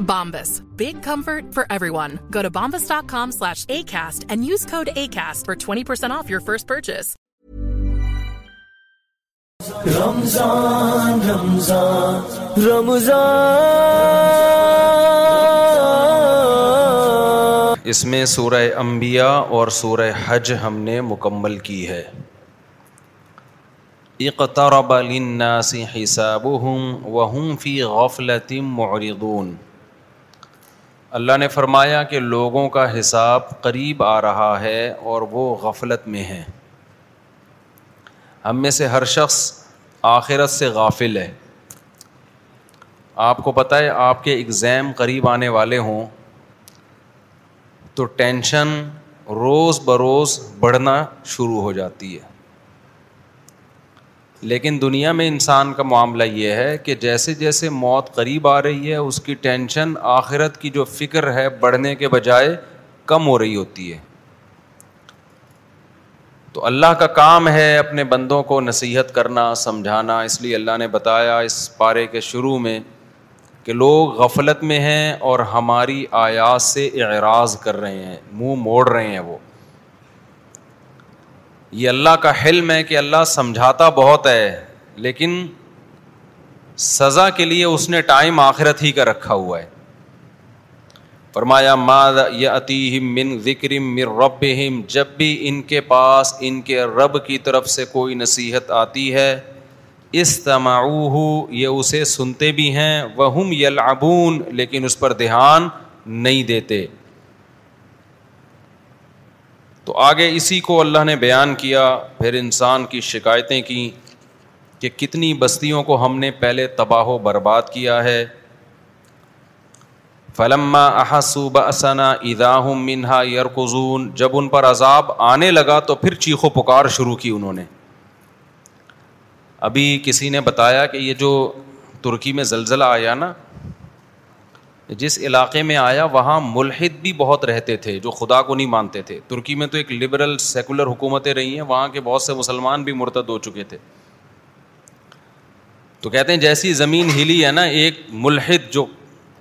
Bombas. Big comfort for everyone. Go to bombas.com slash ACAST and use code ACAST for 20% off your first purchase. Ramzan, Ramzan, Ramzan. اس میں سورہ انبیاء اور سورہ حج ہم نے مکمل کی ہے اقترب للناس حسابهم وهم في غفلة معرضون اللہ نے فرمایا کہ لوگوں کا حساب قریب آ رہا ہے اور وہ غفلت میں ہیں ہم میں سے ہر شخص آخرت سے غافل ہے آپ کو پتہ ہے آپ کے اگزام قریب آنے والے ہوں تو ٹینشن روز بروز بڑھنا شروع ہو جاتی ہے لیکن دنیا میں انسان کا معاملہ یہ ہے کہ جیسے جیسے موت قریب آ رہی ہے اس کی ٹینشن آخرت کی جو فکر ہے بڑھنے کے بجائے کم ہو رہی ہوتی ہے تو اللہ کا کام ہے اپنے بندوں کو نصیحت کرنا سمجھانا اس لیے اللہ نے بتایا اس پارے کے شروع میں کہ لوگ غفلت میں ہیں اور ہماری آیات سے اعراض کر رہے ہیں مو موڑ رہے ہیں وہ یہ اللہ کا حلم ہے کہ اللہ سمجھاتا بہت ہے لیکن سزا کے لیے اس نے ٹائم آخرت ہی کا رکھا ہوا ہے فرمایا ماد یا عتیم من ذکر مر رب جب بھی ان کے پاس ان کے رب کی طرف سے کوئی نصیحت آتی ہے اس تماؤ یہ اسے سنتے بھی ہیں وہ یلعبون لیکن اس پر دھیان نہیں دیتے تو آگے اسی کو اللہ نے بیان کیا پھر انسان کی شکایتیں کیں کہ کتنی بستیوں کو ہم نے پہلے تباہ و برباد کیا ہے فلما احسوب اسنا اداہ منہا یرکزون جب ان پر عذاب آنے لگا تو پھر چیخ و پکار شروع کی انہوں نے ابھی کسی نے بتایا کہ یہ جو ترکی میں زلزلہ آیا نا جس علاقے میں آیا وہاں ملحد بھی بہت رہتے تھے جو خدا کو نہیں مانتے تھے ترکی میں تو ایک لبرل سیکولر حکومتیں رہی ہیں وہاں کے بہت سے مسلمان بھی مرتد ہو چکے تھے تو کہتے ہیں جیسی زمین ہلی ہے نا ایک ملحد جو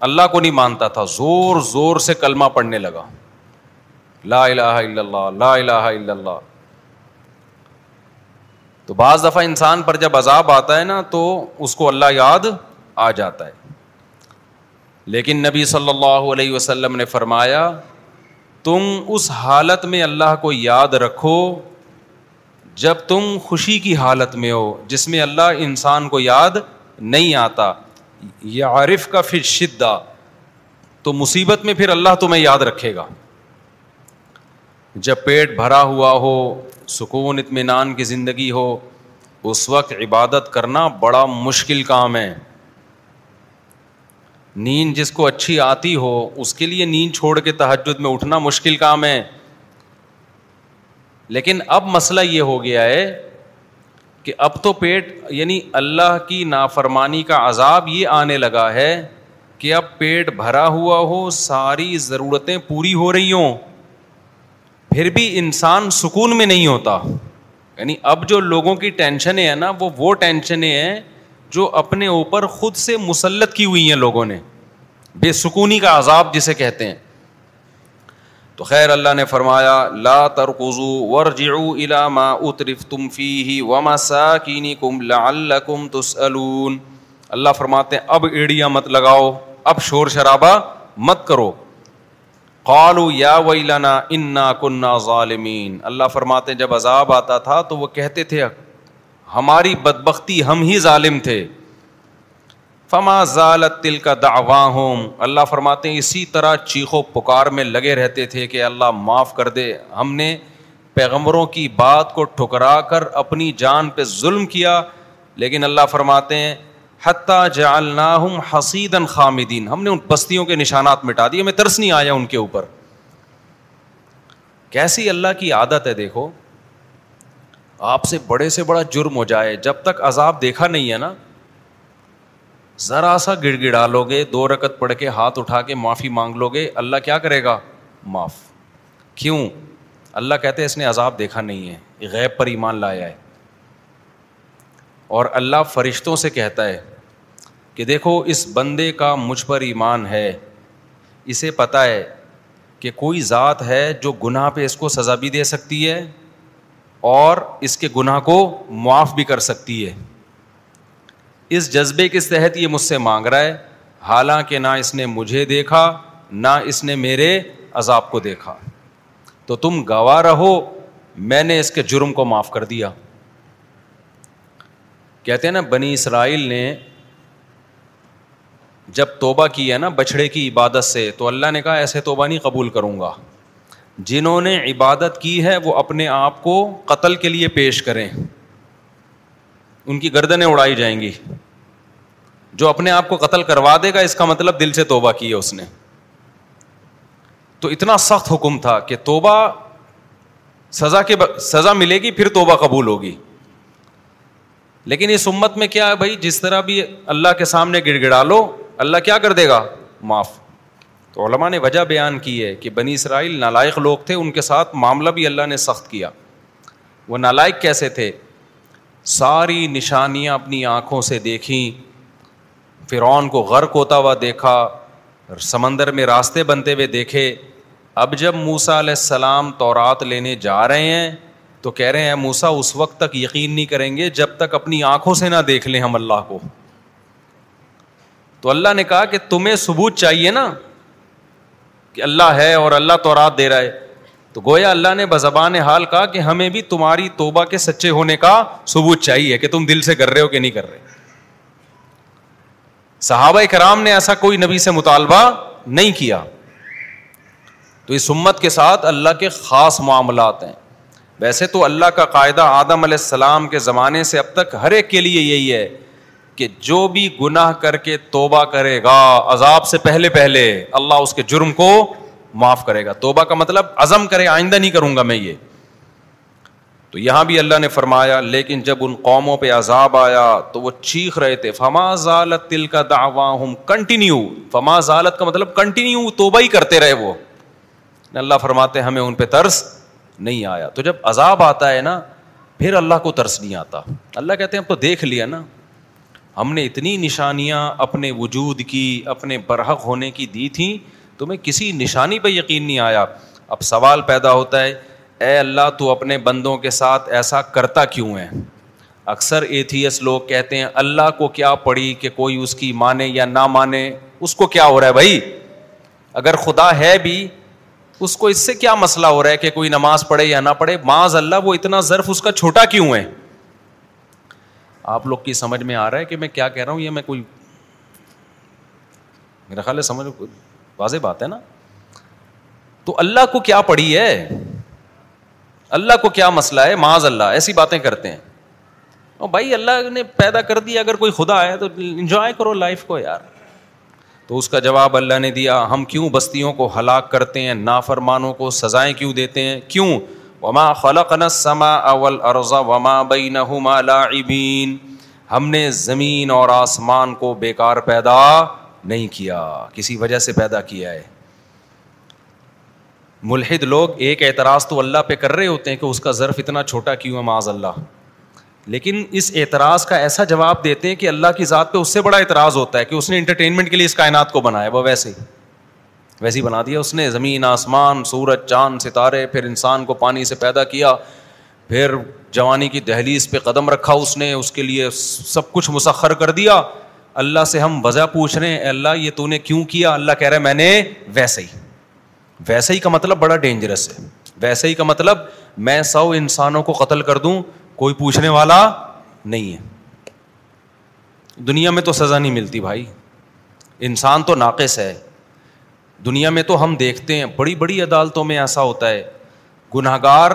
اللہ کو نہیں مانتا تھا زور زور سے کلمہ پڑھنے لگا لا الہ الا اللہ لا الہ الا اللہ تو بعض دفعہ انسان پر جب عذاب آتا ہے نا تو اس کو اللہ یاد آ جاتا ہے لیکن نبی صلی اللہ علیہ وسلم نے فرمایا تم اس حالت میں اللہ کو یاد رکھو جب تم خوشی کی حالت میں ہو جس میں اللہ انسان کو یاد نہیں آتا یہ عارف کا پھر شدہ تو مصیبت میں پھر اللہ تمہیں یاد رکھے گا جب پیٹ بھرا ہوا ہو سکون اطمینان کی زندگی ہو اس وقت عبادت کرنا بڑا مشکل کام ہے نیند جس کو اچھی آتی ہو اس کے لیے نیند چھوڑ کے تحجد میں اٹھنا مشکل کام ہے لیکن اب مسئلہ یہ ہو گیا ہے کہ اب تو پیٹ یعنی اللہ کی نافرمانی کا عذاب یہ آنے لگا ہے کہ اب پیٹ بھرا ہوا ہو ساری ضرورتیں پوری ہو رہی ہوں پھر بھی انسان سکون میں نہیں ہوتا یعنی اب جو لوگوں کی ٹینشنیں ہیں نا وہ وہ ٹینشنیں ہیں جو اپنے اوپر خود سے مسلط کی ہوئی ہیں لوگوں نے بے سکونی کا عذاب جسے کہتے ہیں تو خیر اللہ نے فرمایا لا ما ترقی اللہ فرماتے ہیں اب ایڑیاں مت لگاؤ اب شور شرابہ مت کرو قالو یا ویلنا انا کنہ ظالمین اللہ فرماتے ہیں جب عذاب آتا تھا تو وہ کہتے تھے ہماری بدبختی ہم ہی ظالم تھے فما تل کا اللہ فرماتے اسی طرح چیخو پکار میں لگے رہتے تھے کہ اللہ معاف کر دے ہم نے پیغمبروں کی بات کو ٹھکرا کر اپنی جان پہ ظلم کیا لیکن اللہ فرماتے ہیں جالنا ہم حسید خامدین ہم نے ان بستیوں کے نشانات مٹا دیے ہمیں ترس نہیں آیا ان کے اوپر کیسی اللہ کی عادت ہے دیکھو آپ سے بڑے سے بڑا جرم ہو جائے جب تک عذاب دیکھا نہیں ہے نا ذرا سا گڑ گڑا لو گے دو رکت پڑھ کے ہاتھ اٹھا کے معافی مانگ لو گے اللہ کیا کرے گا معاف کیوں اللہ کہتے اس نے عذاب دیکھا نہیں ہے غیب پر ایمان لایا ہے اور اللہ فرشتوں سے کہتا ہے کہ دیکھو اس بندے کا مجھ پر ایمان ہے اسے پتہ ہے کہ کوئی ذات ہے جو گناہ پہ اس کو سزا بھی دے سکتی ہے اور اس کے گناہ کو معاف بھی کر سکتی ہے اس جذبے کے تحت یہ مجھ سے مانگ رہا ہے حالانکہ نہ اس نے مجھے دیکھا نہ اس نے میرے عذاب کو دیکھا تو تم گواہ رہو میں نے اس کے جرم کو معاف کر دیا کہتے ہیں نا بنی اسرائیل نے جب توبہ کی ہے نا بچھڑے کی عبادت سے تو اللہ نے کہا ایسے توبہ نہیں قبول کروں گا جنہوں نے عبادت کی ہے وہ اپنے آپ کو قتل کے لیے پیش کریں ان کی گردنیں اڑائی جائیں گی جو اپنے آپ کو قتل کروا دے گا اس کا مطلب دل سے توبہ کی ہے اس نے تو اتنا سخت حکم تھا کہ توبہ سزا کے سزا ملے گی پھر توبہ قبول ہوگی لیکن اس امت میں کیا ہے بھائی جس طرح بھی اللہ کے سامنے گڑ گڑا لو اللہ کیا کر دے گا معاف تو علماء نے وجہ بیان کی ہے کہ بنی اسرائیل نالائق لوگ تھے ان کے ساتھ معاملہ بھی اللہ نے سخت کیا وہ نالائق کیسے تھے ساری نشانیاں اپنی آنکھوں سے دیکھیں فرعون کو غرق ہوتا ہوا دیکھا سمندر میں راستے بنتے ہوئے دیکھے اب جب موسا علیہ السلام تورات لینے جا رہے ہیں تو کہہ رہے ہیں موسا اس وقت تک یقین نہیں کریں گے جب تک اپنی آنکھوں سے نہ دیکھ لیں ہم اللہ کو تو اللہ نے کہا کہ تمہیں ثبوت چاہیے نا کہ اللہ ہے اور اللہ تو رات دے رہا ہے تو گویا اللہ نے بزبان حال کہا کہ ہمیں بھی تمہاری توبہ کے سچے ہونے کا ثبوت چاہیے کہ تم دل سے کر رہے ہو کہ نہیں کر رہے صحابہ کرام نے ایسا کوئی نبی سے مطالبہ نہیں کیا تو اس امت کے ساتھ اللہ کے خاص معاملات ہیں ویسے تو اللہ کا قاعدہ آدم علیہ السلام کے زمانے سے اب تک ہر ایک کے لیے یہی ہے کہ جو بھی گناہ کر کے توبہ کرے گا عذاب سے پہلے پہلے اللہ اس کے جرم کو معاف کرے گا توبہ کا مطلب عزم کرے آئندہ نہیں کروں گا میں یہ تو یہاں بھی اللہ نے فرمایا لیکن جب ان قوموں پہ عذاب آیا تو وہ چیخ رہے تھے فما ضالت تل کا دا کنٹینیو فما ضالت کا مطلب کنٹینیو توبہ ہی کرتے رہے وہ اللہ فرماتے ہمیں ان پہ ترس نہیں آیا تو جب عذاب آتا ہے نا پھر اللہ کو ترس نہیں آتا اللہ کہتے ہیں اب تو دیکھ لیا نا ہم نے اتنی نشانیاں اپنے وجود کی اپنے برحق ہونے کی دی تھیں تمہیں کسی نشانی پہ یقین نہیں آیا اب سوال پیدا ہوتا ہے اے اللہ تو اپنے بندوں کے ساتھ ایسا کرتا کیوں ہے اکثر ایتھیس لوگ کہتے ہیں اللہ کو کیا پڑی کہ کوئی اس کی مانے یا نہ مانے اس کو کیا ہو رہا ہے بھائی اگر خدا ہے بھی اس کو اس سے کیا مسئلہ ہو رہا ہے کہ کوئی نماز پڑھے یا نہ پڑھے معاذ اللہ وہ اتنا ظرف اس کا چھوٹا کیوں ہے آپ لوگ کی سمجھ میں آ رہا ہے کہ میں کیا کہہ رہا ہوں یہ میں کوئی میرا خیال ہے سمجھ واضح بات ہے نا تو اللہ کو کیا پڑھی ہے اللہ کو کیا مسئلہ ہے معاذ اللہ ایسی باتیں کرتے ہیں اور بھائی اللہ نے پیدا کر دیا اگر کوئی خدا ہے تو انجوائے کرو لائف کو یار تو اس کا جواب اللہ نے دیا ہم کیوں بستیوں کو ہلاک کرتے ہیں نافرمانوں کو سزائیں کیوں دیتے ہیں کیوں وما وما خلقنا السماء والارض ہم نے زمین اور آسمان کو بیکار پیدا نہیں کیا کسی وجہ سے پیدا کیا ہے ملحد لوگ ایک اعتراض تو اللہ پہ کر رہے ہوتے ہیں کہ اس کا ظرف اتنا چھوٹا کیوں ہے معاذ اللہ لیکن اس اعتراض کا ایسا جواب دیتے ہیں کہ اللہ کی ذات پہ اس سے بڑا اعتراض ہوتا ہے کہ اس نے انٹرٹینمنٹ کے لیے اس کائنات کو بنایا وہ ویسے ہی ویسے ہی بنا دیا اس نے زمین آسمان سورج چاند ستارے پھر انسان کو پانی سے پیدا کیا پھر جوانی کی دہلیز پہ قدم رکھا اس نے اس کے لیے سب کچھ مسخر کر دیا اللہ سے ہم وضع پوچھ رہے ہیں اللہ یہ تو نے کیوں کیا اللہ کہہ رہے میں نے ویسے ہی ویسے ہی کا مطلب بڑا ڈینجرس ہے ویسے ہی کا مطلب میں سو انسانوں کو قتل کر دوں کوئی پوچھنے والا نہیں ہے دنیا میں تو سزا نہیں ملتی بھائی انسان تو ناقص ہے دنیا میں تو ہم دیکھتے ہیں بڑی بڑی عدالتوں میں ایسا ہوتا ہے گناہ گار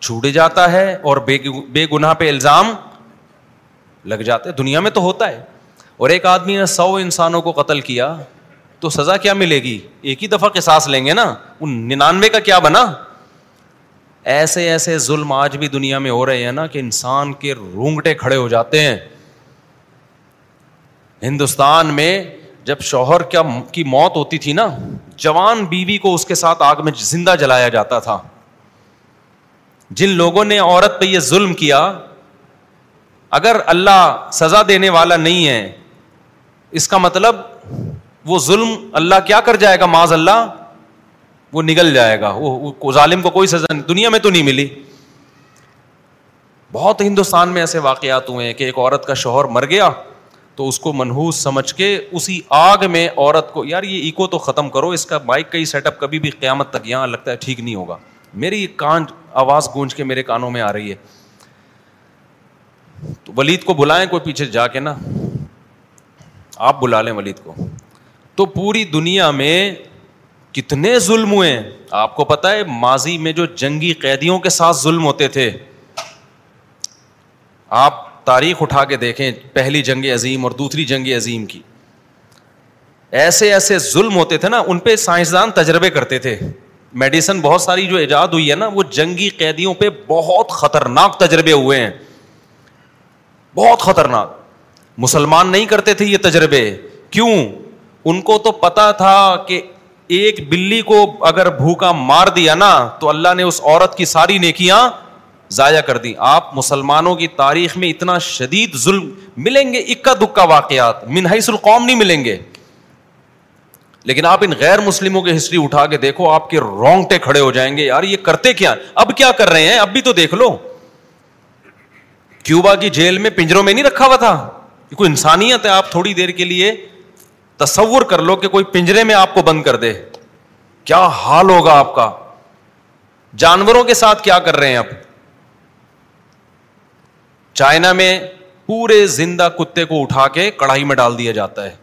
چھوٹ جاتا ہے اور بے گناہ پہ الزام لگ جاتے دنیا میں تو ہوتا ہے اور ایک آدمی نے سو انسانوں کو قتل کیا تو سزا کیا ملے گی ایک ہی دفعہ کے ساس لیں گے نا ان ننانوے کا کیا بنا ایسے ایسے ظلم آج بھی دنیا میں ہو رہے ہیں نا کہ انسان کے رونگٹے کھڑے ہو جاتے ہیں ہندوستان میں جب شوہر کیا کی موت ہوتی تھی نا جوان بیوی کو اس کے ساتھ آگ میں زندہ جلایا جاتا تھا جن لوگوں نے عورت پہ یہ ظلم کیا اگر اللہ سزا دینے والا نہیں ہے اس کا مطلب وہ ظلم اللہ کیا کر جائے گا معاذ اللہ وہ نگل جائے گا وہ ظالم کو کوئی سزا نہیں دنیا میں تو نہیں ملی بہت ہندوستان میں ایسے واقعات ہوئے ہیں کہ ایک عورت کا شوہر مر گیا تو اس کو منحوس سمجھ کے اسی آگ میں عورت کو یار یہ ایکو تو ختم کرو اس کا مائک کا ہی سیٹ اپ کبھی بھی قیامت تک یہاں لگتا ہے ٹھیک نہیں ہوگا میری کان آواز گونج کے میرے کانوں میں آ رہی ہے تو ولید کو بلائیں کوئی پیچھے جا کے نا آپ بلا لیں ولید کو تو پوری دنیا میں کتنے ظلم ہوئے آپ کو پتا ہے ماضی میں جو جنگی قیدیوں کے ساتھ ظلم ہوتے تھے آپ تاریخ اٹھا کے دیکھیں پہلی جنگ عظیم اور دوسری جنگ عظیم کی ایسے ایسے ظلم ہوتے تھے نا ان پہ سائنسدان تجربے کرتے تھے میڈیسن بہت ساری جو ایجاد ہوئی ہے نا وہ جنگی قیدیوں پہ بہت خطرناک تجربے ہوئے ہیں بہت خطرناک مسلمان نہیں کرتے تھے یہ تجربے کیوں ان کو تو پتا تھا کہ ایک بلی کو اگر بھوکا مار دیا نا تو اللہ نے اس عورت کی ساری نیکیاں ضائع کر دی آپ مسلمانوں کی تاریخ میں اتنا شدید ظلم ملیں گے اکا دکا واقعات منہیس القوم نہیں ملیں گے لیکن آپ ان غیر مسلموں کی ہسٹری اٹھا کے دیکھو آپ کے رونگٹے کھڑے ہو جائیں گے یار یہ کرتے کیا اب کیا کر رہے ہیں اب بھی تو دیکھ لو کیوبا کی جیل میں پنجروں میں نہیں رکھا ہوا تھا کوئی انسانیت ہے آپ تھوڑی دیر کے لیے تصور کر لو کہ کوئی پنجرے میں آپ کو بند کر دے کیا حال ہوگا آپ کا جانوروں کے ساتھ کیا کر رہے ہیں آپ چائنا میں پورے زندہ کتے کو اٹھا کے کڑھائی میں ڈال دیا جاتا ہے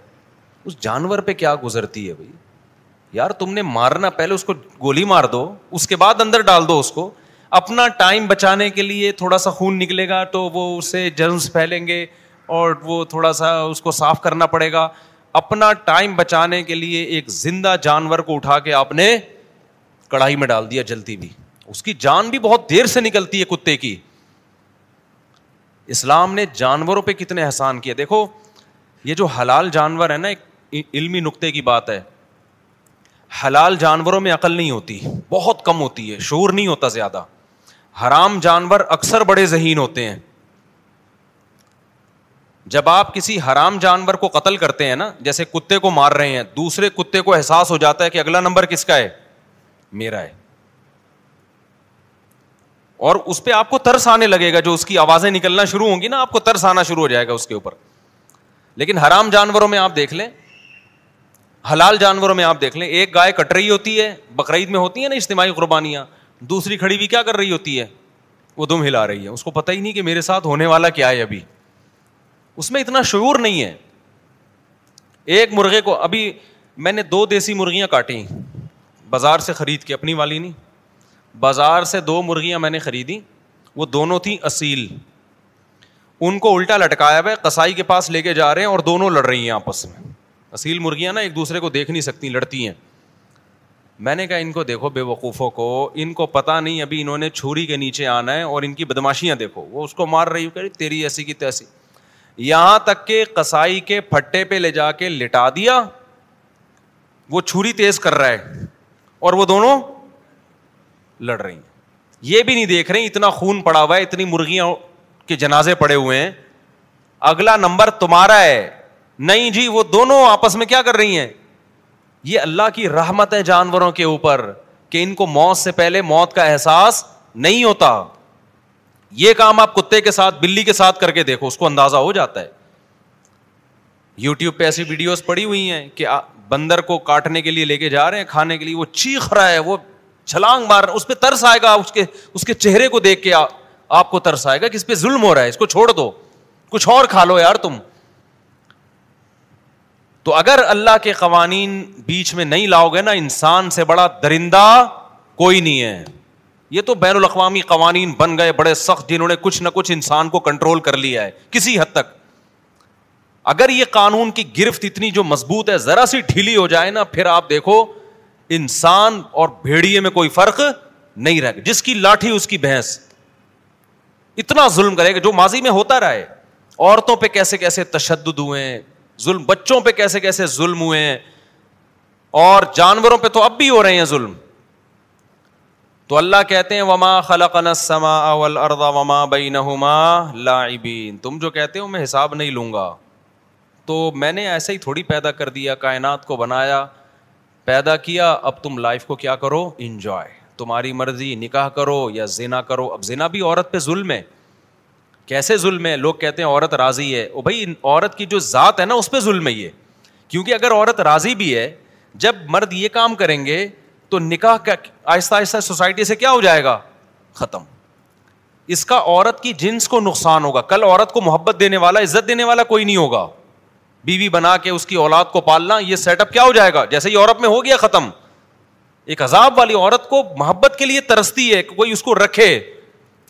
اس جانور پہ کیا گزرتی ہے بھائی یار تم نے مارنا پہلے اس کو گولی مار دو اس کے بعد اندر ڈال دو اس کو اپنا ٹائم بچانے کے لیے تھوڑا سا خون نکلے گا تو وہ اسے جرمس پھیلیں گے اور وہ تھوڑا سا اس کو صاف کرنا پڑے گا اپنا ٹائم بچانے کے لیے ایک زندہ جانور کو اٹھا کے آپ نے کڑھائی میں ڈال دیا جلدی بھی اس کی جان بھی بہت دیر سے نکلتی ہے کتے کی اسلام نے جانوروں پہ کتنے احسان کیے دیکھو یہ جو حلال جانور ہے نا ایک علمی نقطے کی بات ہے حلال جانوروں میں عقل نہیں ہوتی بہت کم ہوتی ہے شور نہیں ہوتا زیادہ حرام جانور اکثر بڑے ذہین ہوتے ہیں جب آپ کسی حرام جانور کو قتل کرتے ہیں نا جیسے کتے کو مار رہے ہیں دوسرے کتے کو احساس ہو جاتا ہے کہ اگلا نمبر کس کا ہے میرا ہے اور اس پہ آپ کو ترس آنے لگے گا جو اس کی آوازیں نکلنا شروع ہوں گی نا آپ کو ترس آنا شروع ہو جائے گا اس کے اوپر لیکن حرام جانوروں میں آپ دیکھ لیں حلال جانوروں میں آپ دیکھ لیں ایک گائے کٹ رہی ہوتی ہے بقرعید میں ہوتی ہیں نا اجتماعی قربانیاں دوسری کھڑی بھی کیا کر رہی ہوتی ہے وہ دم ہلا رہی ہے اس کو پتہ ہی نہیں کہ میرے ساتھ ہونے والا کیا ہے ابھی اس میں اتنا شعور نہیں ہے ایک مرغے کو ابھی میں نے دو دیسی مرغیاں کاٹی بازار سے خرید کے اپنی والی نہیں بازار سے دو مرغیاں میں نے خریدی وہ دونوں تھیں اصیل ان کو الٹا لٹکایا ہے کسائی کے پاس لے کے جا رہے ہیں اور دونوں لڑ رہی ہیں آپس میں اصیل مرغیاں نا ایک دوسرے کو دیکھ نہیں سکتی لڑتی ہیں میں نے کہا ان کو دیکھو بے وقوفوں کو ان کو پتا نہیں ابھی انہوں نے چھری کے نیچے آنا ہے اور ان کی بدماشیاں دیکھو وہ اس کو مار رہی کری تیری ایسی کی تیسی یہاں تک کہ کسائی کے پھٹے پہ لے جا کے لٹا دیا وہ چھری تیز کر رہا ہے اور وہ دونوں لڑ رہی ہیں یہ بھی نہیں دیکھ رہی اتنا خون پڑا ہوا ہے اتنی مرغیوں کے جنازے پڑے ہوئے ہیں اگلا نمبر تمہارا ہے نہیں جی وہ دونوں آپس میں کیا کر رہی ہیں یہ اللہ کی رحمت ہے جانوروں کے اوپر کہ ان کو موت سے پہلے موت کا احساس نہیں ہوتا یہ کام آپ کتے کے ساتھ بلی کے ساتھ کر کے دیکھو اس کو اندازہ ہو جاتا ہے یو ٹیوب پہ ایسی ویڈیوز پڑی ہوئی ہیں کہ بندر کو کاٹنے کے لیے لے کے جا رہے ہیں کھانے کے لیے وہ چیخ رہا ہے وہ چھلانگ مار اس پہ ترس آئے گا اس اس کے کے چہرے کو دیکھ کے آپ کو ترس آئے گا کہ اس پہ ظلم ہو رہا ہے اس کو چھوڑ دو کچھ اور کھا لو یار تم تو اگر اللہ کے قوانین بیچ میں نہیں لاؤ گے نا انسان سے بڑا درندہ کوئی نہیں ہے یہ تو بین الاقوامی قوانین بن گئے بڑے سخت جنہوں نے کچھ نہ کچھ انسان کو کنٹرول کر لیا ہے کسی حد تک اگر یہ قانون کی گرفت اتنی جو مضبوط ہے ذرا سی ڈھیلی ہو جائے نا پھر آپ دیکھو انسان اور بھیڑیے میں کوئی فرق نہیں رہے جس کی لاٹھی اس کی بھینس اتنا ظلم کرے گا جو ماضی میں ہوتا رہا ہے عورتوں پہ کیسے کیسے تشدد ہوئے ظلم بچوں پہ کیسے کیسے ظلم ہوئے اور جانوروں پہ تو اب بھی ہو رہے ہیں ظلم تو اللہ کہتے ہیں وما اردا وما بئی نما لائبین تم جو کہتے ہو میں حساب نہیں لوں گا تو میں نے ایسے ہی تھوڑی پیدا کر دیا کائنات کو بنایا پیدا کیا اب تم لائف کو کیا کرو انجوائے تمہاری مرضی نکاح کرو یا زینا کرو اب زینا بھی عورت پہ ظلم ہے کیسے ظلم ہے لوگ کہتے ہیں عورت راضی ہے وہ بھائی عورت کی جو ذات ہے نا اس پہ ظلم ہے یہ کیونکہ اگر عورت راضی بھی ہے جب مرد یہ کام کریں گے تو نکاح کا آہستہ آہستہ سوسائٹی سے کیا ہو جائے گا ختم اس کا عورت کی جنس کو نقصان ہوگا کل عورت کو محبت دینے والا عزت دینے والا کوئی نہیں ہوگا بیوی بی بنا کے اس کی اولاد کو پالنا یہ سیٹ اپ کیا ہو جائے گا جیسے یورپ میں ہو گیا ختم ایک عذاب والی عورت کو محبت کے لیے ترستی ہے کہ کوئی اس کو رکھے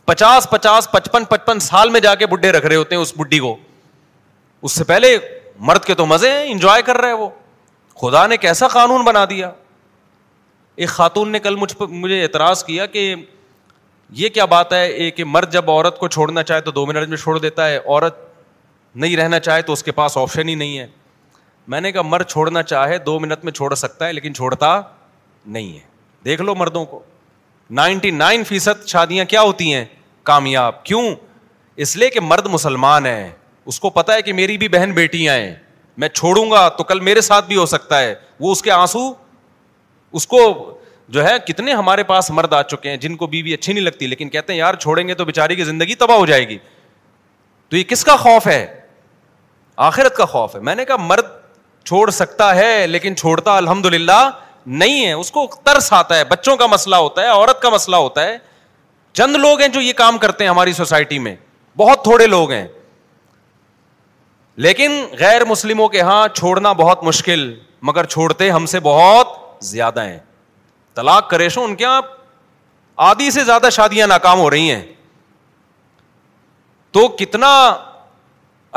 پچاس پچاس پچپن پچپن سال میں جا کے بڈھے رکھ رہے ہوتے ہیں اس بڈھی کو اس سے پہلے مرد کے تو مزے ہیں انجوائے کر رہے وہ خدا نے کیسا قانون بنا دیا ایک خاتون نے کل مجھ پر مجھے اعتراض کیا کہ یہ کیا بات ہے کہ مرد جب عورت کو چھوڑنا چاہے تو دو منٹ میں چھوڑ دیتا ہے عورت نہیں رہنا چاہے تو اس کے پاس آپشن ہی نہیں ہے میں نے کہا مرد چھوڑنا چاہے دو منٹ میں چھوڑ سکتا ہے لیکن چھوڑتا نہیں ہے دیکھ لو مردوں کو نائنٹی نائن فیصد شادیاں کیا ہوتی ہیں کامیاب کیوں اس لیے کہ مرد مسلمان ہیں اس کو پتا ہے کہ میری بھی بہن بیٹیاں ہیں میں چھوڑوں گا تو کل میرے ساتھ بھی ہو سکتا ہے وہ اس کے آنسو اس کو جو ہے کتنے ہمارے پاس مرد آ چکے ہیں جن کو بیوی اچھی نہیں لگتی لیکن کہتے ہیں یار چھوڑیں گے تو بےچاری کی زندگی تباہ ہو جائے گی تو یہ کس کا خوف ہے آخرت کا خوف ہے میں نے کہا مرد چھوڑ سکتا ہے لیکن چھوڑتا الحمد للہ نہیں ہے اس کو ترس آتا ہے بچوں کا مسئلہ ہوتا ہے عورت کا مسئلہ ہوتا ہے چند لوگ ہیں جو یہ کام کرتے ہیں ہماری سوسائٹی میں بہت تھوڑے لوگ ہیں لیکن غیر مسلموں کے ہاں چھوڑنا بہت مشکل مگر چھوڑتے ہم سے بہت زیادہ ہیں طلاق کریشوں ان کے یہاں آدھی سے زیادہ شادیاں ناکام ہو رہی ہیں تو کتنا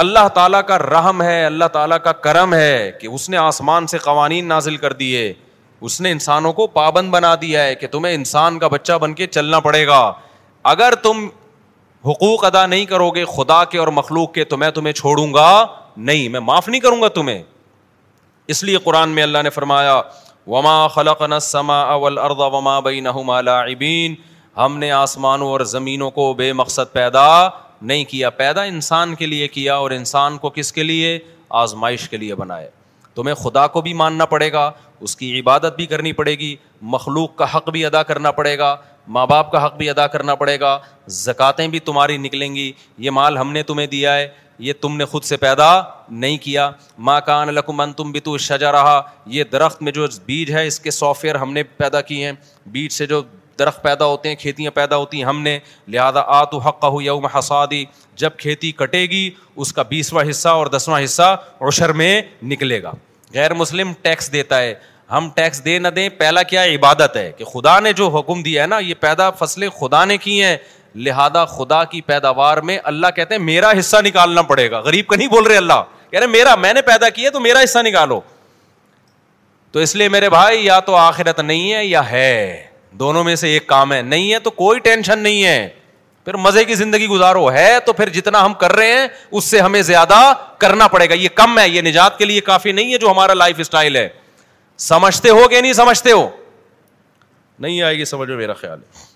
اللہ تعالیٰ کا رحم ہے اللہ تعالیٰ کا کرم ہے کہ اس نے آسمان سے قوانین نازل کر دیے اس نے انسانوں کو پابند بنا دیا ہے کہ تمہیں انسان کا بچہ بن کے چلنا پڑے گا اگر تم حقوق ادا نہیں کرو گے خدا کے اور مخلوق کے تو میں تمہیں چھوڑوں گا نہیں میں معاف نہیں کروں گا تمہیں اس لیے قرآن میں اللہ نے فرمایا وما خلق نسما وما ہم نے آسمانوں اور زمینوں کو بے مقصد پیدا نہیں کیا پیدا انسان کے لیے کیا اور انسان کو کس کے لیے آزمائش کے لیے بنایا تمہیں خدا کو بھی ماننا پڑے گا اس کی عبادت بھی کرنی پڑے گی مخلوق کا حق بھی ادا کرنا پڑے گا ماں باپ کا حق بھی ادا کرنا پڑے گا زکاتیں بھی تمہاری نکلیں گی یہ مال ہم نے تمہیں دیا ہے یہ تم نے خود سے پیدا نہیں کیا ماں کان لکمن تم بھی تو شجا رہا یہ درخت میں جو بیج ہے اس کے سافٹ ویئر ہم نے پیدا کیے ہیں بیج سے جو درخت پیدا ہوتے ہیں کھیتیاں پیدا ہوتی ہیں ہم نے لہٰذا جب کھیتی کٹے گی اس کا بیسواں حصہ اور دسواں حصہ عشر میں نکلے گا غیر مسلم ٹیکس دیتا ہے ہم ٹیکس دے نہ دیں پہلا کیا عبادت ہے کہ خدا نے جو حکم دیا ہے نا یہ پیدا فصلیں خدا نے کی ہیں لہذا خدا کی پیداوار میں اللہ کہتے ہیں میرا حصہ نکالنا پڑے گا غریب کا نہیں بول رہے اللہ کہہ رہے میرا میں نے پیدا کیا تو میرا حصہ نکالو تو اس لیے میرے بھائی یا تو آخرت نہیں ہے یا ہے دونوں میں سے ایک کام ہے نہیں ہے تو کوئی ٹینشن نہیں ہے پھر مزے کی زندگی گزارو ہے تو پھر جتنا ہم کر رہے ہیں اس سے ہمیں زیادہ کرنا پڑے گا یہ کم ہے یہ نجات کے لیے کافی نہیں ہے جو ہمارا لائف اسٹائل ہے سمجھتے ہو کہ نہیں سمجھتے ہو نہیں آئے گی سمجھو میرا خیال ہے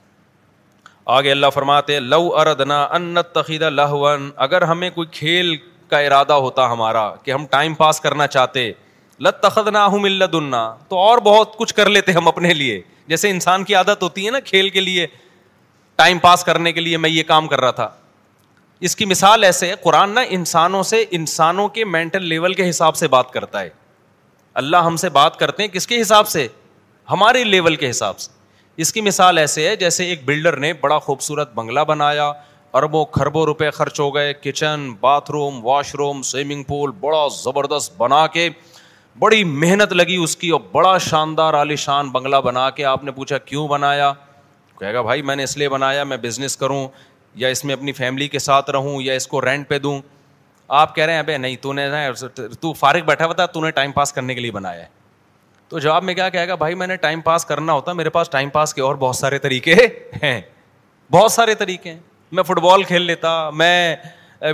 آگے اللہ فرماتے لو اردنا ان لہ ون اگر ہمیں کوئی کھیل کا ارادہ ہوتا ہمارا کہ ہم ٹائم پاس کرنا چاہتے نہ ہوں اللہ تو اور بہت کچھ کر لیتے ہم اپنے لیے جیسے انسان کی عادت ہوتی ہے نا کھیل کے لیے ٹائم پاس کرنے کے لیے میں یہ کام کر رہا تھا اس کی مثال ایسے ہے قرآن انسانوں سے انسانوں کے مینٹل لیول کے حساب سے بات کرتا ہے اللہ ہم سے بات کرتے ہیں کس کے حساب سے ہمارے لیول کے حساب سے اس کی مثال ایسے ہے جیسے ایک بلڈر نے بڑا خوبصورت بنگلہ بنایا اربوں کھربوں روپئے خرچ ہو گئے kitchen bathroom washroom swimming pool بڑا زبردست بنا کے بڑی محنت لگی اس کی اور بڑا شاندار عالی شان بنگلہ بنا کے آپ نے پوچھا کیوں بنایا کہے گا بھائی میں نے اس لیے بنایا میں بزنس کروں یا اس میں اپنی فیملی کے ساتھ رہوں یا اس کو رینٹ پہ دوں آپ کہہ رہے ہیں بھائی نہیں تو نے تو فارغ بیٹھا ہوتا تو نے ٹائم پاس کرنے کے لیے بنایا ہے تو جواب میں کیا کہے گا بھائی میں نے ٹائم پاس کرنا ہوتا میرے پاس ٹائم پاس کے اور بہت سارے طریقے ہیں بہت سارے طریقے ہیں میں فٹ بال کھیل لیتا میں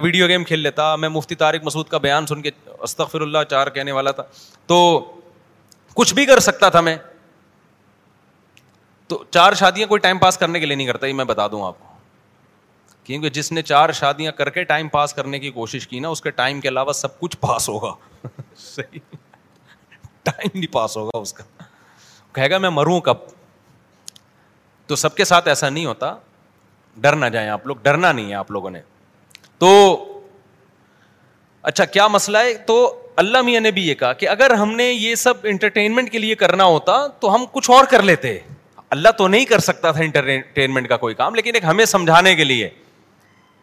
ویڈیو گیم کھیل لیتا میں مفتی طارق مسعود کا بیان سن کے استغفر اللہ چار کہنے والا تھا تو کچھ بھی کر سکتا تھا میں تو چار شادیاں کوئی ٹائم پاس کرنے کے لیے نہیں کرتا یہ میں بتا دوں آپ کو کیونکہ جس نے چار شادیاں کر کے ٹائم پاس کرنے کی کوشش کی نا اس کے ٹائم کے علاوہ سب کچھ پاس ہوگا صحیح ٹائم نہیں پاس ہوگا اس کا کہے گا میں مروں کب تو سب کے ساتھ ایسا نہیں ہوتا ڈر نہ جائیں آپ لوگ ڈرنا نہیں ہے آپ لوگوں نے تو اچھا کیا مسئلہ ہے تو اللہ میاں نے بھی یہ کہا کہ اگر ہم نے یہ سب انٹرٹینمنٹ کے لیے کرنا ہوتا تو ہم کچھ اور کر لیتے اللہ تو نہیں کر سکتا تھا انٹرٹینمنٹ کا کوئی کام لیکن ایک ہمیں سمجھانے کے لیے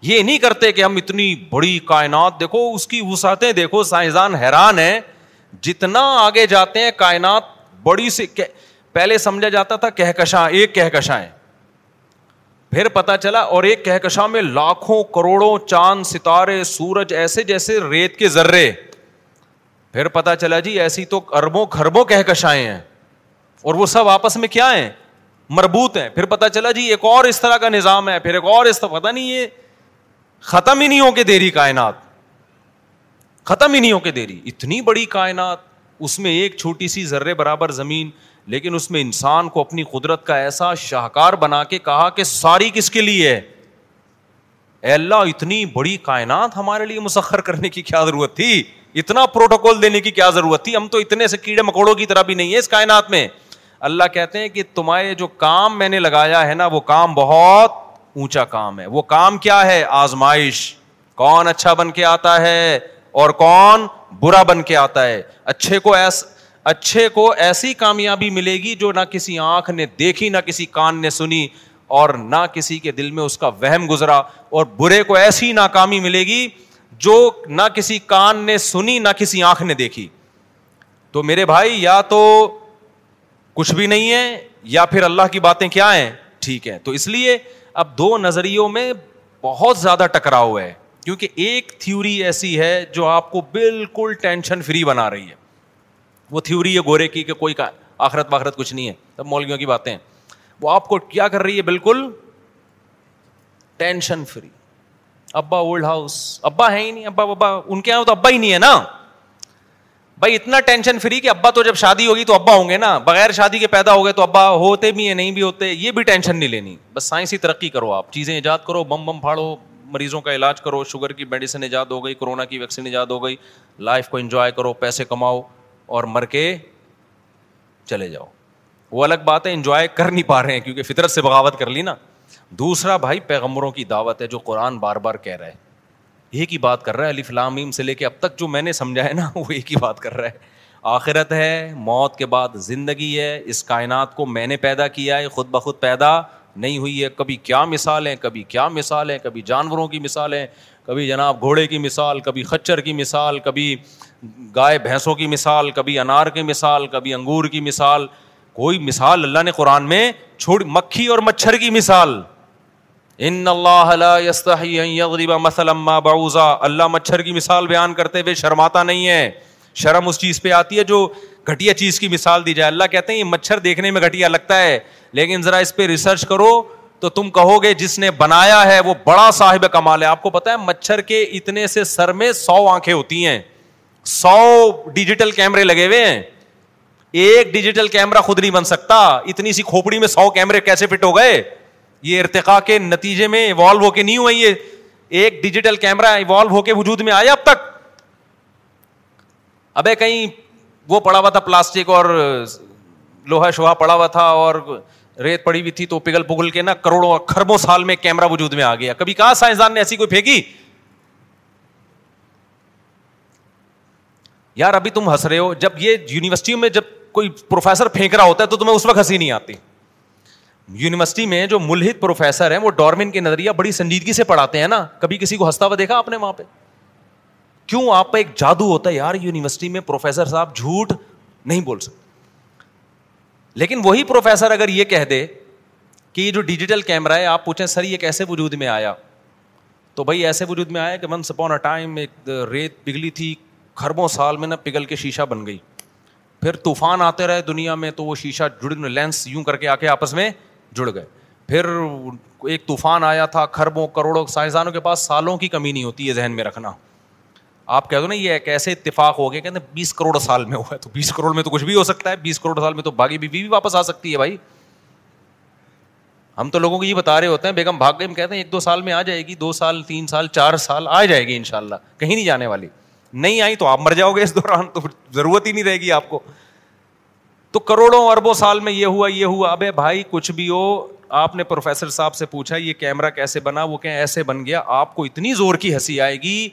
یہ نہیں کرتے کہ ہم اتنی بڑی کائنات دیکھو اس کی وسعتیں دیکھو سائنسدان حیران ہیں جتنا آگے جاتے ہیں کائنات بڑی سے پہلے سمجھا جاتا تھا کہکشاں ایک کہکشائیں پھر پتا چلا اور ایک کہکشاں میں لاکھوں کروڑوں چاند ستارے سورج ایسے جیسے ریت کے ذرے پھر پتا چلا جی ایسی تو اربوں کھربوں کہکشائیں اور وہ سب آپس میں کیا ہے مربوط ہیں پھر پتا چلا جی ایک اور اس طرح کا نظام ہے پھر ایک اور اس طرح پتا نہیں یہ ختم ہی نہیں ہو کے دیری کائنات ختم ہی نہیں ہو کے دیری اتنی بڑی کائنات اس میں ایک چھوٹی سی ذرے برابر زمین لیکن اس میں انسان کو اپنی قدرت کا ایسا شاہکار بنا کے کہا کہ ساری کس کے لیے اے اللہ اتنی بڑی کائنات ہمارے لیے مسخر کرنے کی کیا ضرورت تھی اتنا پروٹوکول دینے کی کیا ضرورت تھی ہم تو اتنے سے کیڑے مکوڑوں کی طرح بھی نہیں ہے اس کائنات میں اللہ کہتے ہیں کہ تمہارے جو کام میں نے لگایا ہے نا وہ کام بہت اونچا کام ہے وہ کام کیا ہے آزمائش کون اچھا بن کے آتا ہے اور کون برا بن کے آتا ہے اچھے کو ایسا اچھے کو ایسی کامیابی ملے گی جو نہ کسی آنکھ نے دیکھی نہ کسی کان نے سنی اور نہ کسی کے دل میں اس کا وہم گزرا اور برے کو ایسی ناکامی ملے گی جو نہ کسی کان نے سنی نہ کسی آنکھ نے دیکھی تو میرے بھائی یا تو کچھ بھی نہیں ہے یا پھر اللہ کی باتیں کیا ہیں ٹھیک ہے تو اس لیے اب دو نظریوں میں بہت زیادہ ٹکراؤ ہے کیونکہ ایک تھیوری ایسی ہے جو آپ کو بالکل ٹینشن فری بنا رہی ہے وہ تھیوری ہے گورے کی کہ کوئی آخرت واخرت کچھ نہیں ہے سب مولگیوں کی باتیں وہ آپ کو کیا کر رہی ہے بالکل ٹینشن فری ابا اولڈ ہاؤس ابا ہے ہی نہیں ابا ابا ان کے یہاں تو ابا ہی نہیں ہے نا بھائی اتنا ٹینشن فری کہ ابا تو جب شادی ہوگی تو ابا ہوں گے نا بغیر شادی کے پیدا ہو گئے تو ابا ہوتے بھی ہیں نہیں بھی ہوتے یہ بھی ٹینشن نہیں لینی بس سائنسی ترقی کرو آپ چیزیں ایجاد کرو بم بم پھاڑو مریضوں کا علاج کرو شوگر کی میڈیسن ایجاد ہو گئی کورونا کی ویکسین ایجاد ہو گئی لائف کو انجوائے کرو پیسے کماؤ اور مر کے چلے جاؤ وہ الگ بات ہے انجوائے کر نہیں پا رہے ہیں کیونکہ فطرت سے بغاوت کر لی نا دوسرا بھائی پیغمبروں کی دعوت ہے جو قرآن بار بار کہہ رہا ہے یہ کی بات کر رہا ہے علی فلام سے لے کے اب تک جو میں نے سمجھا ہے نا وہ ایک ہی بات کر رہا ہے آخرت ہے موت کے بعد زندگی ہے اس کائنات کو میں نے پیدا کیا ہے خود بخود پیدا نہیں ہوئی ہے کبھی کیا مثال ہے کبھی کیا مثال ہے کبھی جانوروں کی مثال ہے کبھی جناب گھوڑے کی مثال کبھی خچر کی مثال کبھی گائے بھینسوں کی مثال کبھی انار کی مثال کبھی انگور کی مثال کوئی مثال اللہ نے قرآن میں چھوڑ مکھی اور مچھر کی مثال ان اللہ عبا ما باذا اللہ مچھر کی مثال بیان کرتے ہوئے شرماتا نہیں ہے شرم اس چیز پہ آتی ہے جو گھٹیا چیز کی مثال دی جائے اللہ کہتے ہیں یہ مچھر دیکھنے میں گھٹیا لگتا ہے لیکن ذرا اس پہ ریسرچ کرو تو تم کہو گے جس نے بنایا ہے وہ بڑا صاحب کمال ہے آپ کو پتا ہے مچھر کے اتنے سے سر میں سو آنکھیں ہوتی ہیں سو ڈیجیٹل کیمرے لگے ہوئے ہیں ایک ڈیجیٹل کیمرا خود نہیں بن سکتا اتنی سی کھوپڑی میں سو کیمرے کیسے فٹ ہو گئے یہ ارتقا کے نتیجے میں ایوالو ہو کے نہیں ہوئے یہ ایک ڈیجیٹل کیمرا ایوالو ہو کے وجود میں آیا اب تک ابے کہیں وہ پڑا ہوا تھا پلاسٹک اور لوہا شوہا پڑا ہوا تھا اور ریت پڑی ہوئی تھی تو پگل پگل کے نا کروڑوں خربوں سال میں کیمرا وجود میں آ گیا کبھی کہاں سائنسدان نے ایسی کوئی پھینکی یار ابھی تم ہنس رہے ہو جب یہ یونیورسٹی میں جب کوئی پروفیسر پھینک رہا ہوتا ہے تو تمہیں اس وقت ہنسی نہیں آتی یونیورسٹی میں جو ملحد پروفیسر ہیں وہ ڈارمن کے نظریہ بڑی سنجیدگی سے پڑھاتے ہیں نا کبھی کسی کو ہنستا ہوا دیکھا آپ نے وہاں پہ کیوں آپ پہ ایک جادو ہوتا ہے یار یونیورسٹی میں پروفیسر صاحب جھوٹ نہیں بول سکتے لیکن وہی پروفیسر اگر یہ کہہ دے کہ یہ جو ڈیجیٹل کیمرا ہے آپ پوچھیں سر یہ کیسے وجود میں آیا تو بھائی ایسے وجود میں آیا کہ اے ٹائم ایک ریت پگھلی تھی خربوں سال میں نا پگھل کے شیشہ بن گئی پھر طوفان آتے رہے دنیا میں تو وہ شیشہ جڑ لینس یوں کر کے آ کے آپس میں جڑ گئے پھر ایک طوفان آیا تھا خربوں کروڑوں سائنسدانوں کے پاس سالوں کی کمی نہیں ہوتی یہ ذہن میں رکھنا آپ کہہ دو نا یہ ایک ایسے اتفاق ہو گیا کہ بیس کروڑ سال میں ہوا ہے تو بیس کروڑ میں تو کچھ بھی ہو سکتا ہے بیس کروڑ سال میں تو بھاگی بیوی بھی واپس آ سکتی ہے بھائی ہم تو لوگوں کو یہ بتا رہے ہوتے ہیں بیگم بھاگ گئے ہم کہتے ہیں ایک دو سال میں آ جائے گی دو سال تین سال چار سال آ جائے گی ان شاء اللہ کہیں نہیں جانے والی نہیں آئی تو آپ مر جاؤ گے اس دوران تو ضرورت ہی نہیں رہے گی آپ کو تو کروڑوں اربوں سال میں یہ ہوا یہ ہوا ابے بھائی کچھ بھی ہو آپ نے پروفیسر صاحب سے پوچھا یہ کیمرا کیسے بنا وہ ایسے بن گیا آپ کو اتنی زور کی ہنسی آئے گی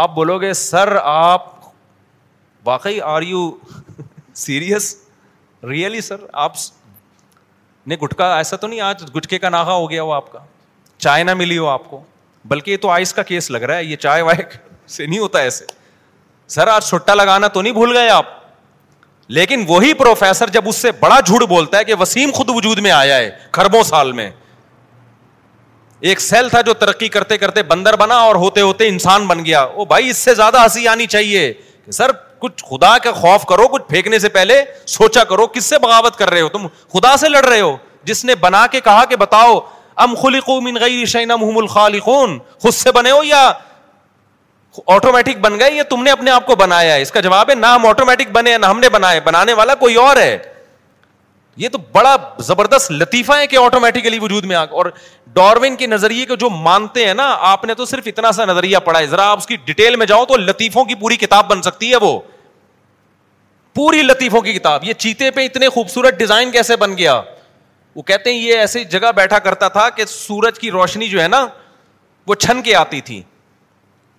آپ بولو گے سر آپ واقعی are you serious really sir آپ نے گٹکا ایسا تو نہیں آج گٹکے کا ناخا ہو گیا وہ آپ کا چائے نہ ملی ہو آپ کو بلکہ یہ تو آئس کا کیس لگ رہا ہے یہ چائے وائے سے نہیں ہوتا ایسے آج چھٹا لگانا تو نہیں بھول گئے آپ لیکن وہی پروفیسر جب اس سے بڑا جھوٹ بولتا ہے کہ وسیم خود وجود میں آیا ہے سال میں ایک سیل تھا جو ترقی کرتے کرتے بندر بنا اور ہوتے ہوتے انسان بن گیا وہ بھائی اس سے زیادہ ہنسی آنی چاہیے کہ سر کچھ خدا کا خوف کرو کچھ پھینکنے سے پہلے سوچا کرو کس سے بغاوت کر رہے ہو تم خدا سے لڑ رہے ہو جس نے بنا کے کہا کہ بتاؤ ام خلقو من خلی خالی الخالقون خود سے بنے ہو یا آٹومیٹک بن گئے یا تم نے اپنے آپ کو بنایا ہے اس کا جواب ہے نہ ہم آٹومیٹک بنے نہ ہم نے بنائے بنانے والا کوئی اور ہے یہ تو بڑا زبردست لطیفہ ہے کہ آٹومیٹکلی وجود میں آ اور ڈاروین کے نظریے کو جو مانتے ہیں نا آپ نے تو صرف اتنا سا نظریہ پڑھا ہے ذرا آپ اس کی ڈیٹیل میں جاؤ تو لطیفوں کی پوری کتاب بن سکتی ہے وہ پوری لطیفوں کی کتاب یہ چیتے پہ اتنے خوبصورت ڈیزائن کیسے بن گیا وہ کہتے ہیں یہ ایسی جگہ بیٹھا کرتا تھا کہ سورج کی روشنی جو ہے نا وہ چھن کے آتی تھی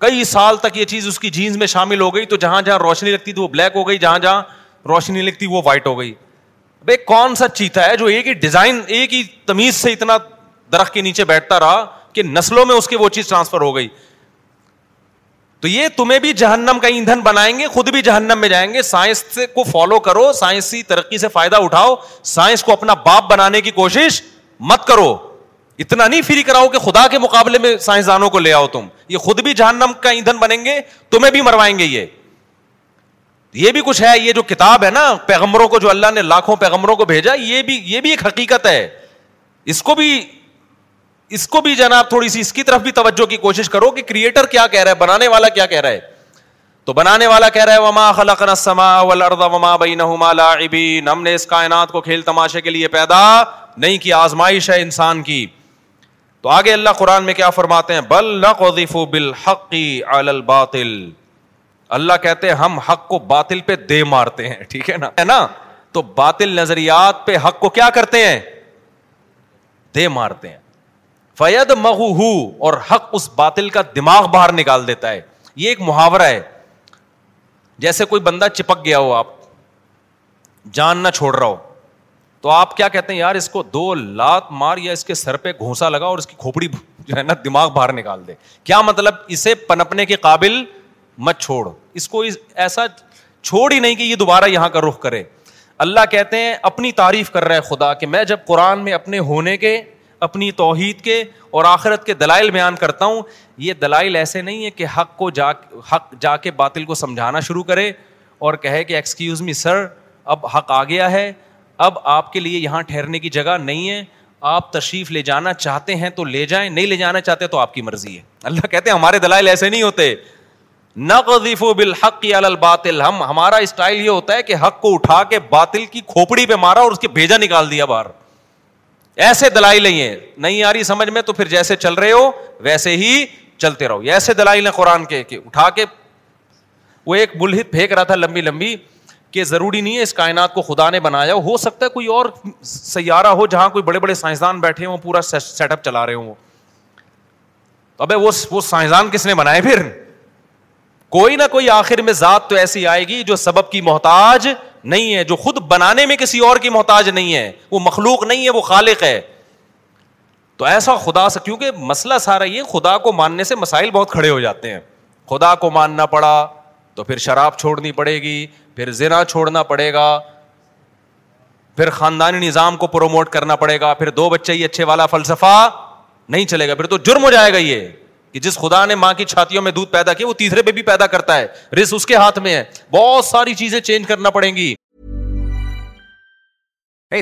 کئی سال تک یہ چیز اس کی جینس میں شامل ہو گئی تو جہاں جہاں روشنی لگتی تھی وہ بلیک ہو گئی جہاں جہاں روشنی لگتی وہ وائٹ ہو گئی کون سا چیتا ہے جو ایک ایک ہی ہی ڈیزائن تمیز سے اتنا درخت کے نیچے بیٹھتا رہا کہ نسلوں میں اس کی وہ چیز ٹرانسفر ہو گئی تو یہ تمہیں بھی جہنم کا ایندھن بنائیں گے خود بھی جہنم میں جائیں گے سائنس کو فالو کرو سائنسی ترقی سے فائدہ اٹھاؤ سائنس کو اپنا باپ بنانے کی کوشش مت کرو اتنا نہیں فری کراؤ کہ خدا کے مقابلے میں سائنسدانوں کو لے آؤ تم یہ خود بھی جہنم کا ایندھن بنیں گے تمہیں بھی مروائیں گے یہ یہ بھی کچھ ہے یہ جو کتاب ہے نا پیغمبروں کو جو اللہ نے لاکھوں پیغمبروں کو بھیجا یہ بھی یہ بھی ایک حقیقت ہے اس کو کو بھی بھی اس اس جناب تھوڑی سی کی طرف بھی توجہ کی کوشش کرو کہ کریٹر کیا کہہ رہا ہے بنانے والا کیا کہہ رہا ہے تو بنانے والا کہہ رہا ہے وما وما ہم نے اس کائنات کو کھیل تماشے کے لیے پیدا نہیں کیا آزمائش ہے انسان کی تو آگے اللہ قرآن میں کیا فرماتے ہیں بل بلکی آلل الباطل اللہ کہتے ہیں ہم حق کو باطل پہ دے مارتے ہیں ٹھیک ہے نا ہے نا تو باطل نظریات پہ حق کو کیا کرتے ہیں دے مارتے ہیں فید مغو اور حق اس باطل کا دماغ باہر نکال دیتا ہے یہ ایک محاورہ ہے جیسے کوئی بندہ چپک گیا ہو آپ جان نہ چھوڑ رہا ہو تو آپ کیا کہتے ہیں یار اس کو دو لات مار یا اس کے سر پہ گھونسا لگا اور اس کی کھوپڑی جو ہے نا دماغ باہر نکال دے کیا مطلب اسے پنپنے کے قابل مت چھوڑ اس کو ایسا چھوڑ ہی نہیں کہ یہ دوبارہ یہاں کا رخ کرے اللہ کہتے ہیں اپنی تعریف کر رہے خدا کہ میں جب قرآن میں اپنے ہونے کے اپنی توحید کے اور آخرت کے دلائل بیان کرتا ہوں یہ دلائل ایسے نہیں ہے کہ حق کو جا حق جا کے باطل کو سمجھانا شروع کرے اور کہے کہ ایکسکیوز می سر اب حق آ گیا ہے اب آپ کے لیے یہاں ٹھہرنے کی جگہ نہیں ہے آپ تشریف لے جانا چاہتے ہیں تو لے جائیں نہیں لے جانا چاہتے تو آپ کی مرضی ہے اللہ کہتے ہیں ہمارے دلائل ایسے نہیں ہوتے نقذف بالحق علی الباطل ہم ہمارا اسٹائل یہ ہوتا ہے کہ حق کو اٹھا کے باطل کی کھوپڑی پہ مارا اور اس کے بھیجا نکال دیا باہر ایسے دلائل نہیں ہے نہیں آ رہی سمجھ میں تو پھر جیسے چل رہے ہو ویسے ہی چلتے رہو ایسے دلائل ہیں قرآن کے کہ اٹھا کے وہ ایک بلحت پھینک رہا تھا لمبی لمبی کہ ضروری نہیں ہے اس کائنات کو خدا نے بنایا ہو سکتا ہے کوئی اور سیارہ ہو جہاں کوئی بڑے بڑے سائنسدان سائنسدان بیٹھے ہوں ہوں پورا سیٹ اپ چلا رہے تو تو وہ کس نے بنائے پھر کوئی کوئی نہ آخر میں ذات ایسی آئے گی جو سبب کی محتاج نہیں ہے جو خود بنانے میں کسی اور کی محتاج نہیں ہے وہ مخلوق نہیں ہے وہ خالق ہے تو ایسا خدا سے کیونکہ مسئلہ سارا یہ خدا کو ماننے سے مسائل بہت کھڑے ہو جاتے ہیں خدا کو ماننا پڑا تو پھر شراب چھوڑنی پڑے گی پھر زنا چھوڑنا پڑے گا پھر خاندانی نظام کو پروموٹ کرنا پڑے گا پھر دو بچے ہی اچھے والا فلسفہ نہیں چلے گا پھر تو جرم ہو جائے گا یہ کہ جس خدا نے ماں کی چھاتیوں میں دودھ پیدا کیا وہ تیسرے پہ بھی پیدا کرتا ہے رس اس کے ہاتھ میں ہے بہت ساری چیزیں چینج کرنا پڑیں گی Hey,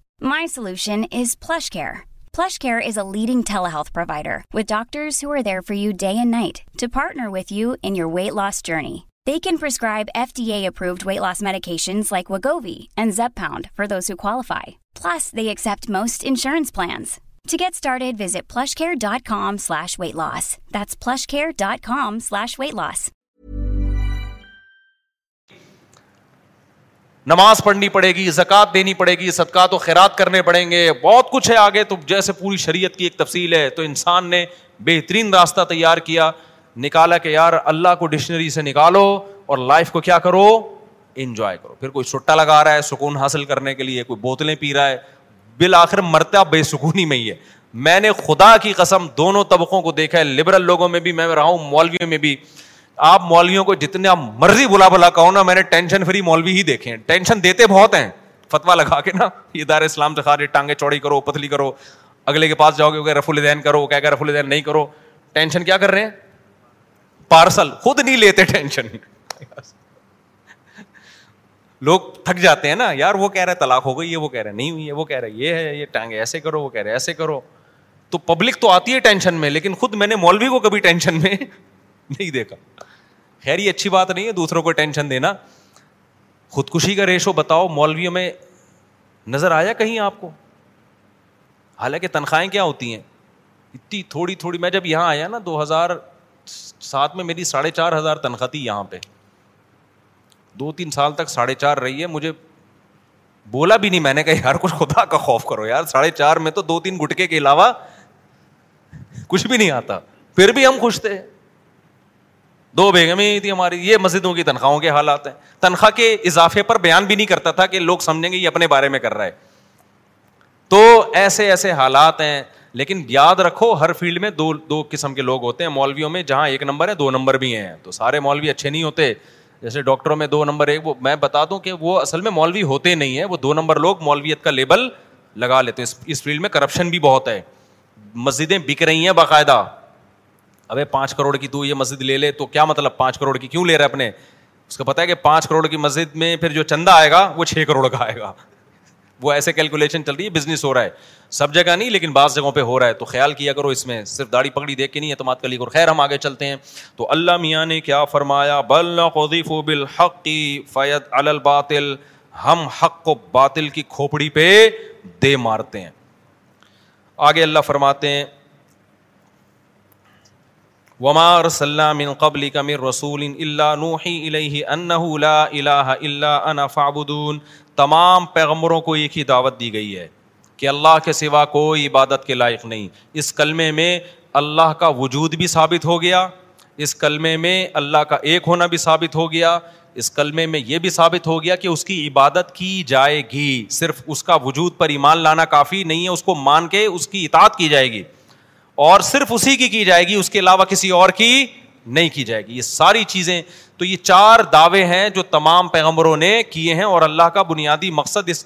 My solution is PlushCare. PlushCare is a leading telehealth provider with doctors who are there for you day and night to partner with you in your weight loss journey. They can prescribe FDA-approved weight loss medications like Wegovy and Zepbound for those who qualify. Plus, they accept most insurance plans. To get started, visit plushcare.com/weightloss. That's plushcare.com/weightloss. نماز پڑھنی پڑے گی زکوٰۃ دینی پڑے گی صدقات و خیرات کرنے پڑیں گے بہت کچھ ہے آگے تو جیسے پوری شریعت کی ایک تفصیل ہے تو انسان نے بہترین راستہ تیار کیا نکالا کہ یار اللہ کو ڈکشنری سے نکالو اور لائف کو کیا کرو انجوائے کرو پھر کوئی سٹا لگا رہا ہے سکون حاصل کرنے کے لیے کوئی بوتلیں پی رہا ہے بالآخر مرتا بے سکونی میں ہی ہے میں نے خدا کی قسم دونوں طبقوں کو دیکھا ہے لبرل لوگوں میں بھی میں رہا ہوں مولویوں میں بھی آپ مولویوں کو جتنے آپ مرضی بلا بلا کہو نا میں نے ٹینشن فری مولوی ہی دیکھے ہیں ٹینشن دیتے بہت ہیں فتوا لگا کے نا اسلام سے خارج چوڑی کرو کرو پتلی اگلے کے پاس جاؤ گے رف الدین کرو کیا رف الدین نہیں کرو ٹینشن کیا کر رہے ہیں پارسل خود نہیں لیتے ٹینشن لوگ تھک جاتے ہیں نا یار وہ کہہ رہے طلاق ہو گئی وہ کہہ رہے نہیں ہوئی ہے وہ کہہ رہے یہ ہے یہ ٹانگے ایسے کرو وہ کہہ رہے ایسے کرو تو پبلک تو آتی ہے ٹینشن میں لیکن خود میں نے مولوی کو کبھی ٹینشن میں نہیں دیکھا خیر یہ اچھی بات نہیں ہے دوسروں کو ٹینشن دینا خودکشی کا ریشو بتاؤ مولویوں میں نظر آیا کہیں آپ کو حالانکہ تنخواہیں کیا ہوتی ہیں اتنی تھوڑی تھوڑی میں جب یہاں آیا نا دو ہزار سات میں میری ساڑھے چار ہزار تنخواہ تھی یہاں پہ دو تین سال تک ساڑھے چار رہی ہے مجھے بولا بھی نہیں میں نے کہا یار کچھ خدا کا خوف کرو یار ساڑھے چار میں تو دو تین گٹکے کے علاوہ کچھ بھی نہیں آتا پھر بھی ہم خوش تھے دو بیگمیں ہی تھی ہماری یہ مسجدوں کی تنخواہوں کے حالات ہیں تنخواہ کے اضافے پر بیان بھی نہیں کرتا تھا کہ لوگ سمجھیں گے یہ اپنے بارے میں کر رہا ہے تو ایسے ایسے حالات ہیں لیکن یاد رکھو ہر فیلڈ میں دو دو قسم کے لوگ ہوتے ہیں مولویوں میں جہاں ایک نمبر ہے دو نمبر بھی ہیں تو سارے مولوی اچھے نہیں ہوتے جیسے ڈاکٹروں میں دو نمبر ایک وہ میں بتا دوں کہ وہ اصل میں مولوی ہوتے نہیں ہیں وہ دو نمبر لوگ مولویت کا لیبل لگا لیتے اس اس فیلڈ میں کرپشن بھی بہت ہے مسجدیں بک رہی ہیں باقاعدہ پانچ کروڑ کی تو یہ مسجد لے لے تو کیا مطلب پانچ کروڑ کی کیوں لے رہا ہے اپنے اس کو پتا ہے کہ پانچ کروڑ کی مسجد میں پھر جو چندہ آئے گا وہ چھ کروڑ کا آئے گا وہ ایسے کیلکولیشن چل رہی ہے بزنس ہو رہا ہے سب جگہ نہیں لیکن بعض جگہوں پہ ہو رہا ہے تو خیال کیا کرو اس میں صرف داڑھی پکڑی دیکھ کے نہیں اعتماد کر لی اور خیر ہم آگے چلتے ہیں تو اللہ میاں نے کیا فرمایا بل فیت الباطل ہم حق کو باطل کی کھوپڑی پہ دے مارتے ہیں آگے اللہ فرماتے ہیں وماسلام قبل کمر رسول اللہ نوحی الَََ انہ لا اللہ الا انا فعبدون تمام پیغمبروں کو ایک ہی دعوت دی گئی ہے کہ اللہ کے سوا کوئی عبادت کے لائق نہیں اس کلمے میں اللہ کا وجود بھی ثابت ہو گیا اس کلمے میں اللہ کا ایک ہونا بھی ثابت ہو گیا اس کلمے میں یہ بھی ثابت ہو گیا کہ اس کی عبادت کی جائے گی صرف اس کا وجود پر ایمان لانا کافی نہیں ہے اس کو مان کے اس کی اطاعت کی جائے گی اور صرف اسی کی کی جائے گی اس کے علاوہ کسی اور کی نہیں کی جائے گی یہ ساری چیزیں تو یہ چار دعوے ہیں جو تمام پیغمبروں نے کیے ہیں اور اللہ کا بنیادی مقصد اس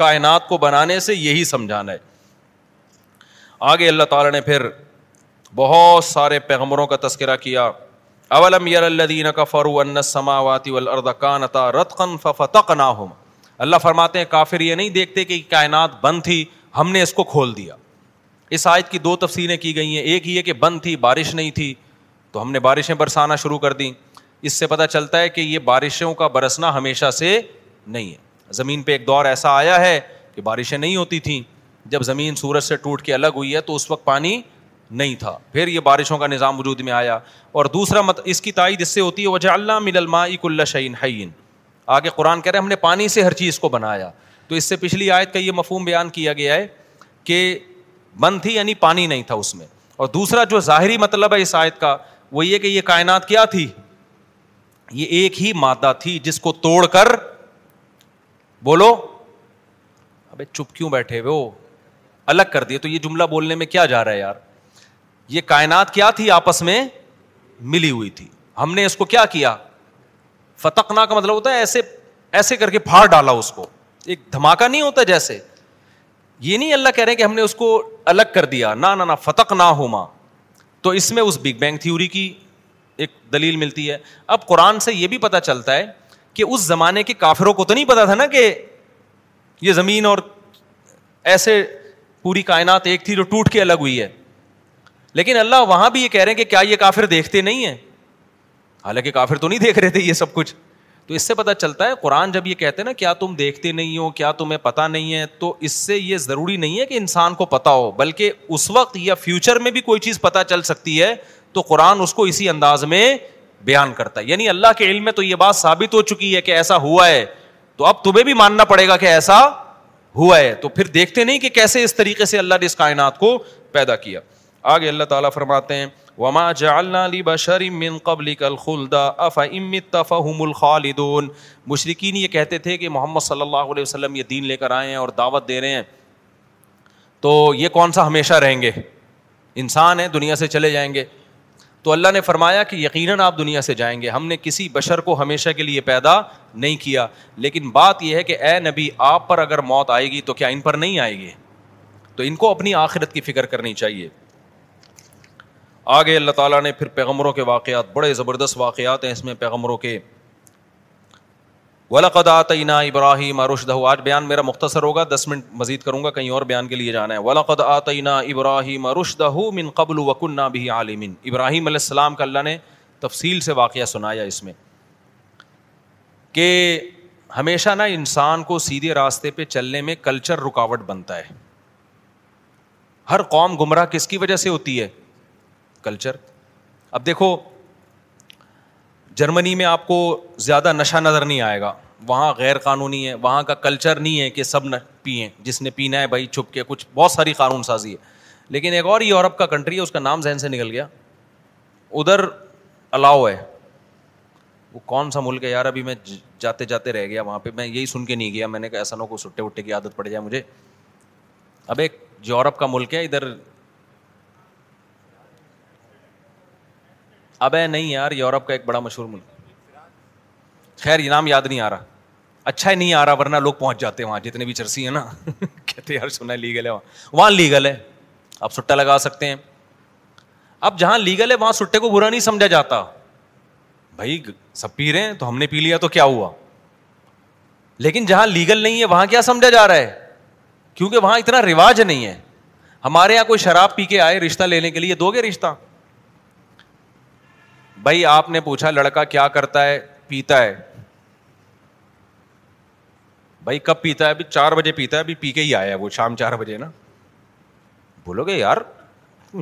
کائنات کو بنانے سے یہی سمجھانا ہے آگے اللہ تعالیٰ نے پھر بہت سارے پیغمبروں کا تذکرہ کیا اولم کا فرو ان سماواتی نہ اللہ فرماتے ہیں کافر یہ نہیں دیکھتے کہ کائنات بند تھی ہم نے اس کو کھول دیا اس آیت کی دو تفصیلیں کی گئی ہیں ایک یہ کہ بند تھی بارش نہیں تھی تو ہم نے بارشیں برسانا شروع کر دیں اس سے پتہ چلتا ہے کہ یہ بارشوں کا برسنا ہمیشہ سے نہیں ہے زمین پہ ایک دور ایسا آیا ہے کہ بارشیں نہیں ہوتی تھیں جب زمین سورج سے ٹوٹ کے الگ ہوئی ہے تو اس وقت پانی نہیں تھا پھر یہ بارشوں کا نظام وجود میں آیا اور دوسرا مت اس کی تائید اس سے ہوتی ہے وجہ اللہ مل الما اک اللہ شعین حین آگے قرآن کہہ رہے ہیں ہم نے پانی سے ہر چیز کو بنایا تو اس سے پچھلی آیت کا یہ مفہوم بیان کیا گیا ہے کہ بند تھی یعنی پانی نہیں تھا اس میں اور دوسرا جو ظاہری مطلب ہے اس آیت کا وہ یہ کہ یہ کائنات کیا تھی یہ ایک ہی مادہ تھی جس کو توڑ کر بولو ابے چپ کیوں بیٹھے وہ الگ کر دیے تو یہ جملہ بولنے میں کیا جا رہا ہے یار یہ کائنات کیا تھی آپس میں ملی ہوئی تھی ہم نے اس کو کیا کیا فتقنا کا مطلب ہوتا ہے ایسے ایسے کر کے پھاڑ ڈالا اس کو ایک دھماکہ نہیں ہوتا جیسے یہ نہیں اللہ کہہ رہے ہیں کہ ہم نے اس کو الگ کر دیا نہ فتق نہ ہو ماں تو اس میں اس بگ بینگ تھیوری کی ایک دلیل ملتی ہے اب قرآن سے یہ بھی پتہ چلتا ہے کہ اس زمانے کے کافروں کو تو نہیں پتا تھا نا کہ یہ زمین اور ایسے پوری کائنات ایک تھی جو ٹوٹ کے الگ ہوئی ہے لیکن اللہ وہاں بھی یہ کہہ رہے ہیں کہ کیا یہ کافر دیکھتے نہیں ہیں حالانکہ کافر تو نہیں دیکھ رہے تھے یہ سب کچھ تو اس سے پتا چلتا ہے قرآن جب یہ کہتے ہیں نا کیا تم دیکھتے نہیں ہو کیا تمہیں پتا نہیں ہے تو اس سے یہ ضروری نہیں ہے کہ انسان کو پتا ہو بلکہ اس وقت یا فیوچر میں بھی کوئی چیز پتا چل سکتی ہے تو قرآن اس کو اسی انداز میں بیان کرتا ہے یعنی اللہ کے علم میں تو یہ بات ثابت ہو چکی ہے کہ ایسا ہوا ہے تو اب تمہیں بھی ماننا پڑے گا کہ ایسا ہوا ہے تو پھر دیکھتے نہیں کہ کیسے اس طریقے سے اللہ نے اس کائنات کو پیدا کیا آگے اللہ تعالیٰ فرماتے ہیں وما من الخالدون مشرقین یہ کہتے تھے کہ محمد صلی اللہ علیہ وسلم یہ دین لے کر آئے ہیں اور دعوت دے رہے ہیں تو یہ کون سا ہمیشہ رہیں گے انسان ہیں دنیا سے چلے جائیں گے تو اللہ نے فرمایا کہ یقیناً آپ دنیا سے جائیں گے ہم نے کسی بشر کو ہمیشہ کے لیے پیدا نہیں کیا لیکن بات یہ ہے کہ اے نبی آپ پر اگر موت آئے گی تو کیا ان پر نہیں آئے گی تو ان کو اپنی آخرت کی فکر کرنی چاہیے آگے اللہ تعالیٰ نے پھر پیغمبروں کے واقعات بڑے زبردست واقعات ہیں اس میں پیغمبروں کے ولاقد آتعینہ ابراہیم ارشد ہو آج بیان میرا مختصر ہوگا دس منٹ مزید کروں گا کہیں اور بیان کے لیے جانا ہے ولاقد آتعینہ ابراہیم ارشد من قبل وکنہ بھی عالمن ابراہیم علیہ السلام کا اللہ نے تفصیل سے واقعہ سنایا اس میں کہ ہمیشہ نہ انسان کو سیدھے راستے پہ چلنے میں کلچر رکاوٹ بنتا ہے ہر قوم گمراہ کس کی وجہ سے ہوتی ہے کلچر اب دیکھو جرمنی میں آپ کو زیادہ نشہ نظر نہیں آئے گا وہاں غیر قانونی ہے وہاں کا کلچر نہیں ہے کہ سب نہ پئیں جس نے پینا ہے بھائی چھپ کے کچھ بہت ساری قانون سازی ہے لیکن ایک اور یورپ کا کنٹری ہے اس کا نام ذہن سے نکل گیا ادھر الاؤ ہے وہ کون سا ملک ہے یار ابھی میں جاتے جاتے رہ گیا وہاں پہ میں یہی سن کے نہیں گیا میں نے کہا ایسا نہ کو سٹے وٹے کی عادت پڑ جائے مجھے اب ایک یورپ کا ملک ہے ادھر اب نہیں یار یورپ کا ایک بڑا مشہور ملک خیر یہ نام یاد نہیں آ رہا اچھا ہی نہیں آ رہا ورنہ لوگ پہنچ جاتے وہاں جتنے بھی چرسی ہیں نا کہتے یار سنا ہے لیگل ہے وہاں وہاں لیگل ہے آپ سٹا لگا سکتے ہیں اب جہاں لیگل ہے وہاں سٹے کو برا نہیں سمجھا جاتا بھائی سب پی رہے ہیں تو ہم نے پی لیا تو کیا ہوا لیکن جہاں لیگل نہیں ہے وہاں کیا سمجھا جا رہا ہے کیونکہ وہاں اتنا رواج نہیں ہے ہمارے یہاں کوئی شراب پی کے آئے رشتہ لینے کے لیے دو گے رشتہ بھائی آپ نے پوچھا لڑکا کیا کرتا ہے پیتا ہے بھائی کب پیتا ہے ابھی چار بجے پیتا ہے ابھی پی کے ہی آیا ہے وہ شام چار بجے نا بولو گے یار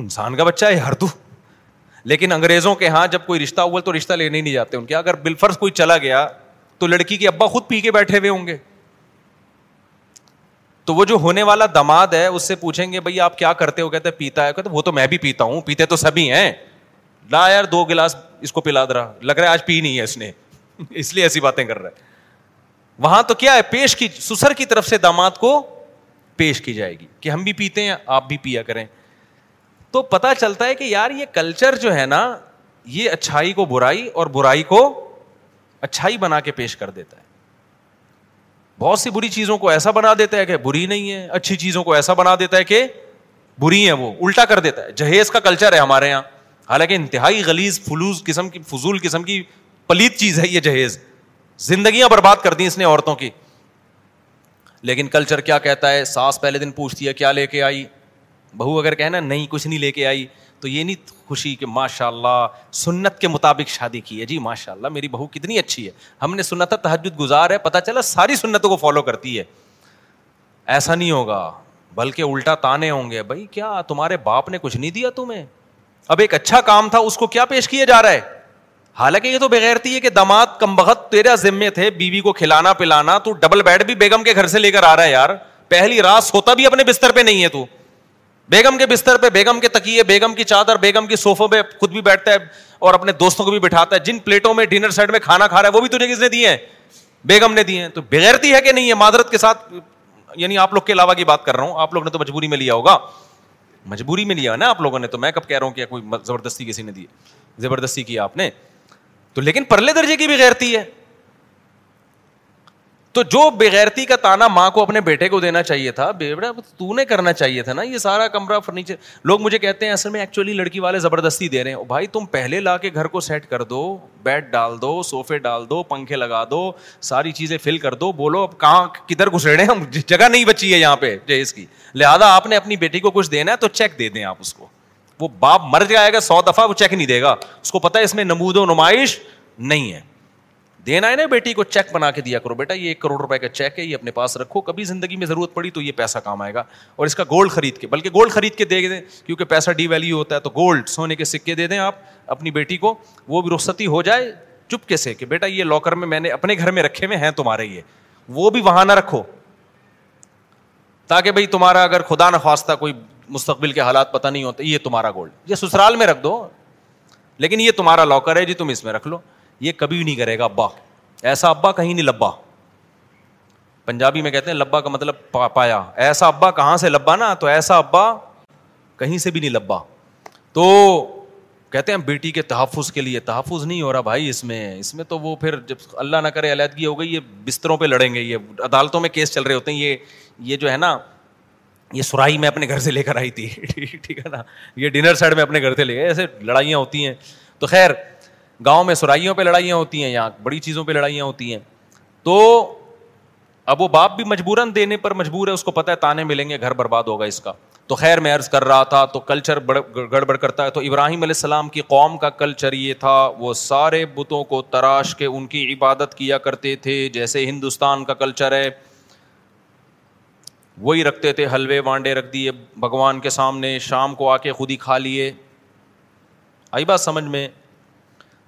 انسان کا بچہ ہے یار تو لیکن انگریزوں کے یہاں جب کوئی رشتہ ہوا تو رشتہ لینے ہی نہیں جاتے ان کے ہاں اگر بلفرس کوئی چلا گیا تو لڑکی کے ابا خود پی کے بیٹھے ہوئے ہوں گے تو وہ جو ہونے والا دماد ہے اس سے پوچھیں گے بھائی آپ کیا کرتے ہو کہتے پیتا ہے کہتے وہ تو میں بھی پیتا ہوں پیتے تو سبھی ہیں لا یار دو گلاس اس کو پلا رہا لگ رہا ہے آج پی نہیں ہے اس نے اس لیے ایسی باتیں کر رہا ہے وہاں تو کیا ہے پیش کی سسر کی طرف سے داماد کو پیش کی جائے گی کہ ہم بھی پیتے ہیں آپ بھی پیا کریں تو پتا چلتا ہے کہ یار یہ کلچر جو ہے نا یہ اچھائی کو برائی اور برائی کو اچھائی بنا کے پیش کر دیتا ہے بہت سی بری چیزوں کو ایسا بنا دیتا ہے کہ بری نہیں ہے اچھی چیزوں کو ایسا بنا دیتا ہے کہ بری ہے وہ الٹا کر دیتا ہے جہیز کا کلچر ہے ہمارے یہاں حالانکہ انتہائی غلیز فلوز قسم کی فضول قسم کی پلیت چیز ہے یہ جہیز زندگیاں برباد کر دی اس نے عورتوں کی لیکن کلچر کیا کہتا ہے ساس پہلے دن پوچھتی ہے کیا لے کے آئی بہو اگر کہنا نہیں کچھ نہیں لے کے آئی تو یہ نہیں خوشی کہ ماشاء اللہ سنت کے مطابق شادی کی ہے جی ماشاء اللہ میری بہو کتنی اچھی ہے ہم نے سنت تحجد گزار ہے پتہ چلا ساری سنتوں کو فالو کرتی ہے ایسا نہیں ہوگا بلکہ الٹا تانے ہوں گے بھائی کیا تمہارے باپ نے کچھ نہیں دیا تمہیں اب ایک اچھا کام تھا اس کو کیا پیش کیا جا رہا ہے حالانکہ یہ تو بغیرتی ہے کہ دماد کم بہت تیرا ذمے تھے بیوی بی کو کھلانا پلانا تو ڈبل بیڈ بھی بیگم کے گھر سے لے کر آ رہا ہے یار پہلی رات ہوتا بھی اپنے بستر پہ نہیں ہے تو بیگم کے بستر پہ بیگم کے تکیے بیگم کی چادر بیگم کی سوفوں پہ خود بھی بیٹھتا ہے اور اپنے دوستوں کو بھی بٹھاتا ہے جن پلیٹوں میں ڈنر سیٹ میں کھانا کھا رہا ہے وہ بھی تجھے کس نے دیے ہیں بیگم نے دیے ہیں تو بغیرتی ہے کہ نہیں ہے معذرت کے ساتھ یعنی آپ لوگ کے علاوہ کی بات کر رہا ہوں آپ لوگ نے تو مجبوری میں لیا ہوگا مجبوری میں لیا نا آپ لوگوں نے تو میں کب کہہ رہا ہوں کہ کوئی زبردستی کسی نے دی زبردستی کی آپ نے تو لیکن پرلے درجے کی بھی غیرتی ہے تو جو بغیرتی کا تانا ماں کو اپنے بیٹے کو دینا چاہیے تھا تو نے کرنا چاہیے تھا نا یہ سارا کمرہ فرنیچر لوگ مجھے کہتے ہیں اصل میں ایکچولی لڑکی والے زبردستی دے رہے ہیں بھائی تم پہلے لا کے گھر کو سیٹ کر دو بیڈ ڈال دو سوفے ڈال دو پنکھے لگا دو ساری چیزیں فل کر دو بولو اب کہاں کدھر رہے ہیں جگہ نہیں بچی ہے یہاں پہ اس کی لہٰذا آپ نے اپنی بیٹی کو کچھ دینا ہے تو چیک دے دیں آپ اس کو وہ باپ مر جائے گا سو دفعہ وہ چیک نہیں دے گا اس کو پتا ہے اس میں نمود و نمائش نہیں ہے دینا ہے نا بیٹی کو چیک بنا کے دیا کرو بیٹا یہ ایک کروڑ روپئے کا چیک ہے یہ اپنے پاس رکھو کبھی زندگی میں ضرورت پڑی تو یہ پیسہ کام آئے گا اور اس کا گولڈ خرید کے بلکہ گولڈ خرید کے دے دیں کیونکہ پیسہ ڈی ویلیو ہوتا ہے تو گولڈ سونے کے سکے دے دیں آپ اپنی بیٹی کو وہ بھی رخصتی ہو جائے چپ کے کہ بیٹا یہ لاکر میں میں نے اپنے گھر میں رکھے ہوئے ہیں تمہارے یہ وہ بھی وہاں نہ رکھو تاکہ بھائی تمہارا اگر خدا نخواستہ کوئی مستقبل کے حالات پتہ نہیں ہوتے یہ تمہارا گولڈ یہ سسرال میں رکھ دو لیکن یہ تمہارا لاکر ہے جی تم اس میں رکھ لو یہ کبھی نہیں کرے گا ابا ایسا ابا کہیں نہیں لبا پنجابی میں کہتے ہیں لبا کا مطلب پا پایا ایسا ابا کہاں سے لبا نا تو ایسا ابا کہیں سے بھی نہیں لبا تو کہتے ہیں بیٹی کے تحفظ کے لیے تحفظ نہیں ہو رہا بھائی اس میں اس میں تو وہ پھر جب اللہ نہ کرے علیحدگی ہو گئی یہ بستروں پہ لڑیں گے یہ عدالتوں میں کیس چل رہے ہوتے ہیں یہ یہ جو ہے نا یہ سرائی میں اپنے گھر سے لے کر آئی تھی ٹھیک ہے نا یہ ڈنر سیٹ میں اپنے گھر سے لے گئے ایسے لڑائیاں ہوتی ہیں تو خیر گاؤں میں سرائیوں پہ لڑائیاں ہوتی ہیں یہاں بڑی چیزوں پہ لڑائیاں ہوتی ہیں تو اب وہ باپ بھی مجبوراً دینے پر مجبور ہے اس کو پتا ہے تانے ملیں گے گھر برباد ہوگا اس کا تو خیر میں عرض کر رہا تھا تو کلچر گڑبڑ کرتا ہے تو ابراہیم علیہ السلام کی قوم کا کلچر یہ تھا وہ سارے بتوں کو تراش کے ان کی عبادت کیا کرتے تھے جیسے ہندوستان کا کلچر ہے وہی رکھتے تھے حلوے وانڈے رکھ دیے بھگوان کے سامنے شام کو آ کے خود ہی کھا لیے آئی بات سمجھ میں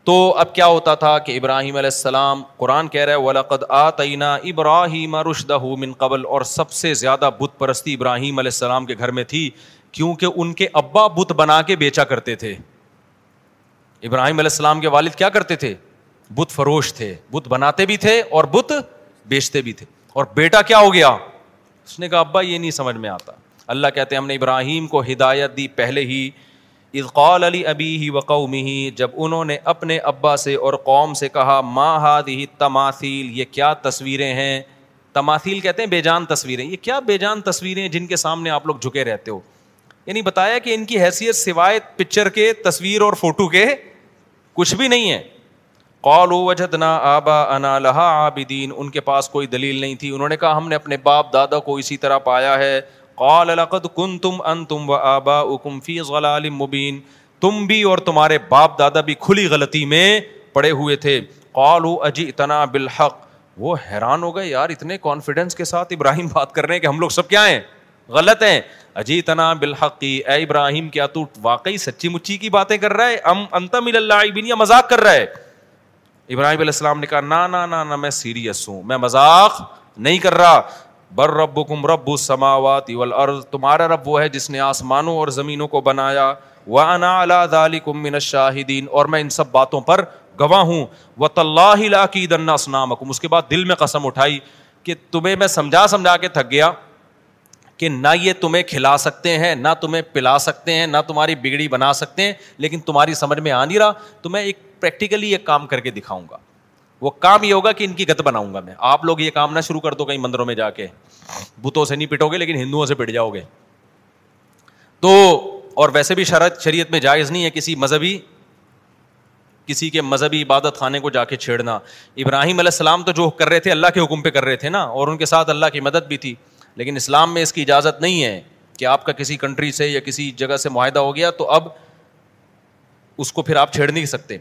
تو اب کیا ہوتا تھا کہ ابراہیم علیہ السلام قرآن کہہ رہے ابراہیم من قبل اور سب سے زیادہ بت پرستی ابراہیم علیہ السلام کے گھر میں تھی کیونکہ ان کے ابا بت بنا کے بیچا کرتے تھے ابراہیم علیہ السلام کے والد کیا کرتے تھے بت فروش تھے بت بناتے بھی تھے اور بت بیچتے بھی تھے اور بیٹا کیا ہو گیا اس نے کہا ابا یہ نہیں سمجھ میں آتا اللہ کہتے ہیں ہم نے ابراہیم کو ہدایت دی پہلے ہی اذ قال علی ابی ہی وقومی ہی جب انہوں نے اپنے ابا سے اور قوم سے کہا ماں ہاد ہی تماثیل یہ کیا تصویریں ہیں تماثیل کہتے ہیں بے جان تصویریں یہ کیا بے جان تصویریں ہیں جن کے سامنے آپ لوگ جھکے رہتے ہو یعنی بتایا کہ ان کی حیثیت سوائے پکچر کے تصویر اور فوٹو کے کچھ بھی نہیں ہے قول و وجد نا آبا انا لہا آبدین ان کے پاس کوئی دلیل نہیں تھی انہوں نے کہا ہم نے اپنے باپ دادا کو اسی طرح پایا ہے قال لقد کنتم انتم وآباؤکم فی ضلال مبین تم بھی اور تمہارے باپ دادا بھی کھلی غلطی میں پڑے ہوئے تھے قالوا اجئتنا بالحق وہ حیران ہو گئے یار اتنے کانفیڈنس کے ساتھ ابراہیم بات کر رہے ہیں کہ ہم لوگ سب کیا ہیں غلط ہیں اجیتنا بالحقی اے ابراہیم کیا تو واقعی سچی مچی کی باتیں کر رہا ہے ام انت مل اللہ یا مذاق کر رہا ہے ابراہیم علیہ السلام نے کہا نا نا نا نا میں سیریس ہوں میں مذاق نہیں کر رہا بر رب کم رب سماوات اور تمہارا رب وہ ہے جس نے آسمانوں اور زمینوں کو بنایا وہ انا اللہ دالی کم من شاہدین اور میں ان سب باتوں پر گواہ ہوں و طلّہ اس کے بعد دل میں قسم اٹھائی کہ تمہیں میں سمجھا سمجھا کے تھک گیا کہ نہ یہ تمہیں کھلا سکتے ہیں نہ تمہیں پلا سکتے ہیں نہ تمہاری بگڑی بنا سکتے ہیں لیکن تمہاری سمجھ میں آ نہیں رہا تو میں ایک پریکٹیکلی ایک کام کر کے دکھاؤں گا وہ کام یہ ہوگا کہ ان کی گت بناؤں گا میں آپ لوگ یہ کام نہ شروع کر دو کہیں مندروں میں جا کے بتوں سے نہیں پٹو گے لیکن ہندوؤں سے پٹ جاؤ گے تو اور ویسے بھی شرط شریعت میں جائز نہیں ہے کسی مذہبی کسی کے مذہبی عبادت خانے کو جا کے چھیڑنا ابراہیم علیہ السلام تو جو کر رہے تھے اللہ کے حکم پہ کر رہے تھے نا اور ان کے ساتھ اللہ کی مدد بھی تھی لیکن اسلام میں اس کی اجازت نہیں ہے کہ آپ کا کسی کنٹری سے یا کسی جگہ سے معاہدہ ہو گیا تو اب اس کو پھر آپ چھیڑ نہیں سکتے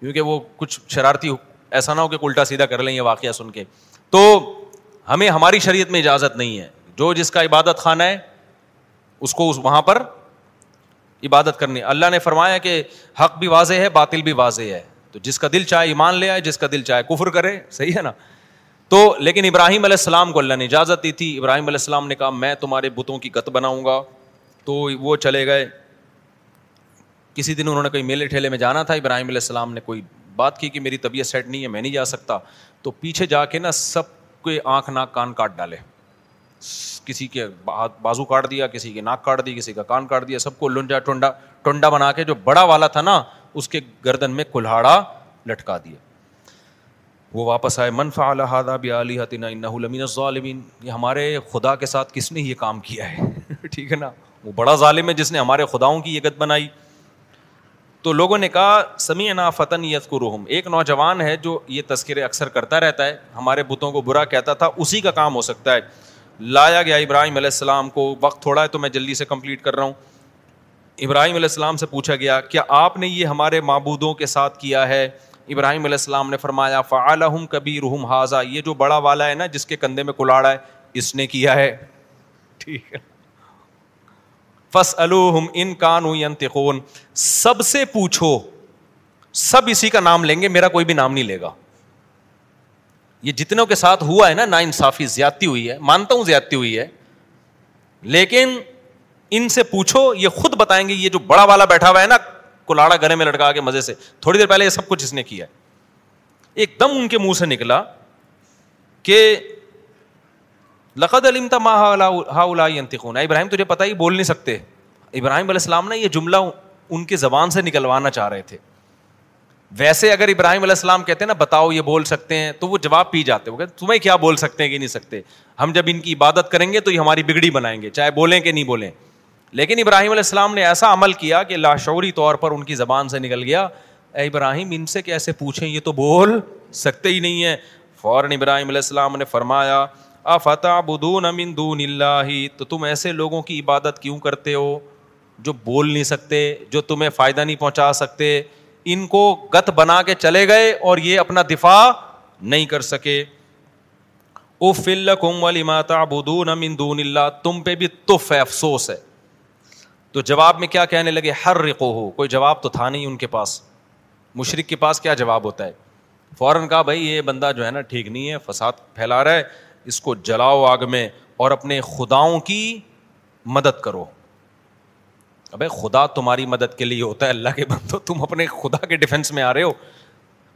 کیونکہ وہ کچھ شرارتی ایسا نہ ہو کہ الٹا سیدھا کر لیں یہ واقعہ سن کے تو ہمیں ہماری شریعت میں اجازت نہیں ہے جو جس کا عبادت خانہ ہے اس کو اس وہاں پر عبادت کرنی اللہ نے فرمایا کہ حق بھی واضح ہے باطل بھی واضح ہے تو جس کا دل چاہے ایمان لے آئے جس کا دل چاہے کفر کرے صحیح ہے نا تو لیکن ابراہیم علیہ السلام کو اللہ نے اجازت دی تھی ابراہیم علیہ السلام نے کہا میں تمہارے بتوں کی گت بناؤں گا تو وہ چلے گئے کسی دن انہوں نے کوئی میلے ٹھیلے میں جانا تھا ابراہیم علیہ السلام نے کوئی بات کی کہ میری طبیعت سیٹ نہیں ہے میں نہیں جا سکتا تو پیچھے جا کے نا سب کے آنکھ ناک کان کاٹ ڈالے کسی کے بازو کاٹ دیا کسی کے ناک کاٹ دی کسی کا کان کاٹ دیا سب کو لنجا ٹنڈا ٹنڈا بنا کے جو بڑا والا تھا نا اس کے گردن میں کلہاڑا لٹکا دیا وہ واپس آئے منفا الحدہ حتینہ یہ ہمارے خدا کے ساتھ کس نے یہ کام کیا ہے ٹھیک ہے نا وہ بڑا ظالم ہے جس نے ہمارے خداؤں کی یہ گت بنائی تو لوگوں نے کہا سمیع نا فتن یس کو روحم ایک نوجوان ہے جو یہ تذکرے اکثر کرتا رہتا ہے ہمارے بتوں کو برا کہتا تھا اسی کا کام ہو سکتا ہے لایا گیا ابراہیم علیہ السلام کو وقت تھوڑا ہے تو میں جلدی سے کمپلیٹ کر رہا ہوں ابراہیم علیہ السلام سے پوچھا گیا کیا آپ نے یہ ہمارے معبودوں کے ساتھ کیا ہے ابراہیم علیہ السلام نے فرمایا فعال علّہ کبھی رحم حاضہ یہ جو بڑا والا ہے نا جس کے کندھے میں کلاڑا ہے اس نے کیا ہے ٹھیک ہے ان سب سے پوچھو سب اسی کا نام لیں گے میرا کوئی بھی نام نہیں لے گا یہ جتنے کے ساتھ ہوا ہے نا نا انصافی زیادتی ہوئی ہے مانتا ہوں زیادتی ہوئی ہے لیکن ان سے پوچھو یہ خود بتائیں گے یہ جو بڑا والا بیٹھا ہوا ہے نا کلاڑا گلے میں لٹکا کے مزے سے تھوڑی دیر پہلے یہ سب کچھ اس نے کیا ایک دم ان کے منہ سے نکلا کہ لقد علم تما ماں ہا ہا ابراہیم تجھے پتہ یہ بول نہیں سکتے ابراہیم علیہ السلام نے یہ جملہ ان کی زبان سے نکلوانا چاہ رہے تھے ویسے اگر ابراہیم علیہ السلام کہتے ہیں نا بتاؤ یہ بول سکتے ہیں تو وہ جواب پی جاتے وہ کہتے تمہیں کیا بول سکتے ہیں کہ نہیں سکتے ہم جب ان کی عبادت کریں گے تو یہ ہماری بگڑی بنائیں گے چاہے بولیں کہ نہیں بولیں لیکن ابراہیم علیہ السلام نے ایسا عمل کیا کہ لاشوری طور پر ان کی زبان سے نکل گیا اے ابراہیم ان سے کیسے پوچھیں یہ تو بول سکتے ہی نہیں ہیں فوراً ابراہیم علیہ السلام نے فرمایا بدون امن دون اللہ تو تم ایسے لوگوں کی عبادت کیوں کرتے ہو جو بول نہیں سکتے جو تمہیں فائدہ نہیں پہنچا سکتے ان کو گت بنا کے چلے گئے اور یہ اپنا دفاع نہیں کر سکے اف اللہ کنگ والی ماتا دون اللہ تم پہ بھی تف ہے افسوس ہے تو جواب میں کیا کہنے لگے ہر رقو ہو کوئی جواب تو تھا نہیں ان کے پاس مشرق کے پاس کیا جواب ہوتا ہے فوراً کہا بھائی یہ بندہ جو ہے نا ٹھیک نہیں ہے فساد پھیلا رہا ہے اس کو جلاؤ آگ میں اور اپنے خداؤں کی مدد کرو ابے خدا تمہاری مدد کے لیے ہوتا ہے اللہ کے بندو تم اپنے خدا کے ڈیفینس میں آ رہے ہو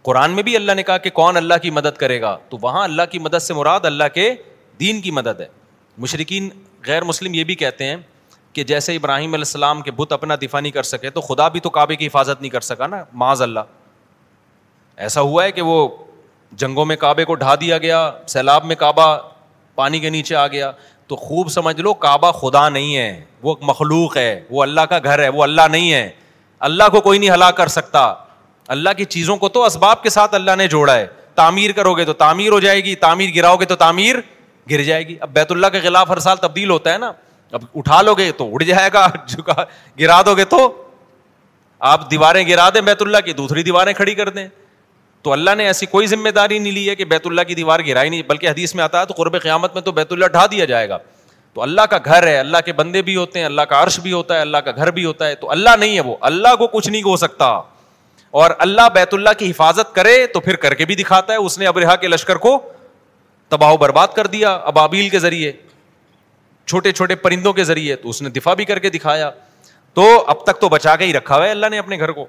قرآن میں بھی اللہ نے کہا کہ کون اللہ کی مدد کرے گا تو وہاں اللہ کی مدد سے مراد اللہ کے دین کی مدد ہے مشرقین غیر مسلم یہ بھی کہتے ہیں کہ جیسے ابراہیم علیہ السلام کے بت اپنا دفاع نہیں کر سکے تو خدا بھی تو کعبے کی حفاظت نہیں کر سکا نا معاذ اللہ ایسا ہوا ہے کہ وہ جنگوں میں کعبے کو ڈھا دیا گیا سیلاب میں کعبہ پانی کے نیچے آ گیا تو خوب سمجھ لو کعبہ خدا نہیں ہے وہ مخلوق ہے وہ اللہ کا گھر ہے وہ اللہ نہیں ہے اللہ کو کوئی نہیں ہلا کر سکتا اللہ کی چیزوں کو تو اسباب کے ساتھ اللہ نے جوڑا ہے تعمیر کرو گے تو تعمیر ہو جائے گی تعمیر گراؤ گے تو تعمیر گر جائے گی اب بیت اللہ کے خلاف ہر سال تبدیل ہوتا ہے نا اب اٹھا لو گے تو اٹھ جائے گا گرا دو گے تو آپ دیواریں گرا دیں بیت اللہ کی دوسری دیواریں کھڑی کر دیں تو اللہ نے ایسی کوئی ذمہ داری نہیں لی ہے کہ بیت اللہ کی دیوار گرائی نہیں بلکہ حدیث میں آتا ہے تو قرب قیامت میں تو بیت اللہ ڈھا دیا جائے گا تو اللہ کا گھر ہے اللہ کے بندے بھی ہوتے ہیں اللہ کا عرش بھی ہوتا ہے اللہ کا گھر بھی ہوتا ہے تو اللہ نہیں ہے وہ اللہ کو کچھ نہیں ہو سکتا اور اللہ بیت اللہ کی حفاظت کرے تو پھر کر کے بھی دکھاتا ہے اس نے ابرحا کے لشکر کو تباہ و برباد کر دیا ابابیل کے ذریعے چھوٹے چھوٹے پرندوں کے ذریعے تو اس نے دفاع بھی کر کے دکھایا تو اب تک تو بچا کے ہی رکھا ہوا ہے اللہ نے اپنے گھر کو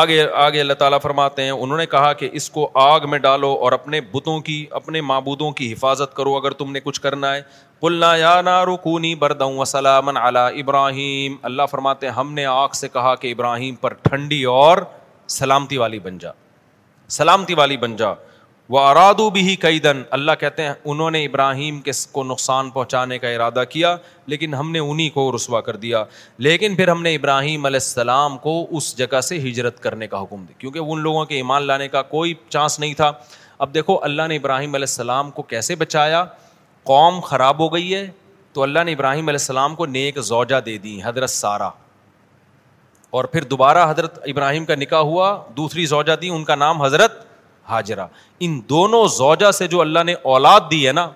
آگے آگے اللہ تعالیٰ فرماتے ہیں انہوں نے کہا کہ اس کو آگ میں ڈالو اور اپنے بتوں کی اپنے معبودوں کی حفاظت کرو اگر تم نے کچھ کرنا ہے پلنا یا نا رکونی بردوں وسلامن علی ابراہیم اللہ فرماتے ہیں ہم نے آگ سے کہا کہ ابراہیم پر ٹھنڈی اور سلامتی والی بن جا سلامتی والی بن جا وہ ارادو بھی کئی دن اللہ کہتے ہیں انہوں نے ابراہیم کے کو نقصان پہنچانے کا ارادہ کیا لیکن ہم نے انہیں کو رسوا کر دیا لیکن پھر ہم نے ابراہیم علیہ السلام کو اس جگہ سے ہجرت کرنے کا حکم دیا کیونکہ ان لوگوں کے ایمان لانے کا کوئی چانس نہیں تھا اب دیکھو اللہ نے ابراہیم علیہ السلام کو کیسے بچایا قوم خراب ہو گئی ہے تو اللہ نے ابراہیم علیہ السلام کو نیک زوجہ دے دی حضرت سارا اور پھر دوبارہ حضرت ابراہیم کا نکاح ہوا دوسری زوجہ دی ان کا نام حضرت حاجرہ ان دونوں زوجہ سے جو اللہ نے اولاد دی ہے نا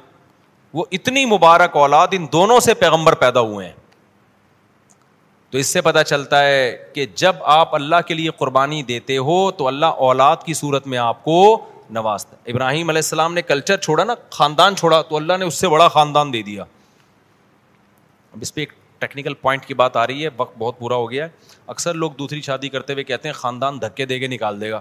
وہ اتنی مبارک اولاد ان دونوں سے پیغمبر پیدا ہوئے ہیں تو اس سے پتا چلتا ہے کہ جب آپ اللہ کے لیے قربانی دیتے ہو تو اللہ اولاد کی صورت میں آپ کو نوازتا ہے ابراہیم علیہ السلام نے کلچر چھوڑا نا خاندان چھوڑا تو اللہ نے اس سے بڑا خاندان دے دیا اب اس پہ ایک ٹیکنیکل پوائنٹ کی بات آ رہی ہے وقت بہت برا ہو گیا ہے اکثر لوگ دوسری شادی کرتے ہوئے کہتے ہیں خاندان دھکے دے کے نکال دے گا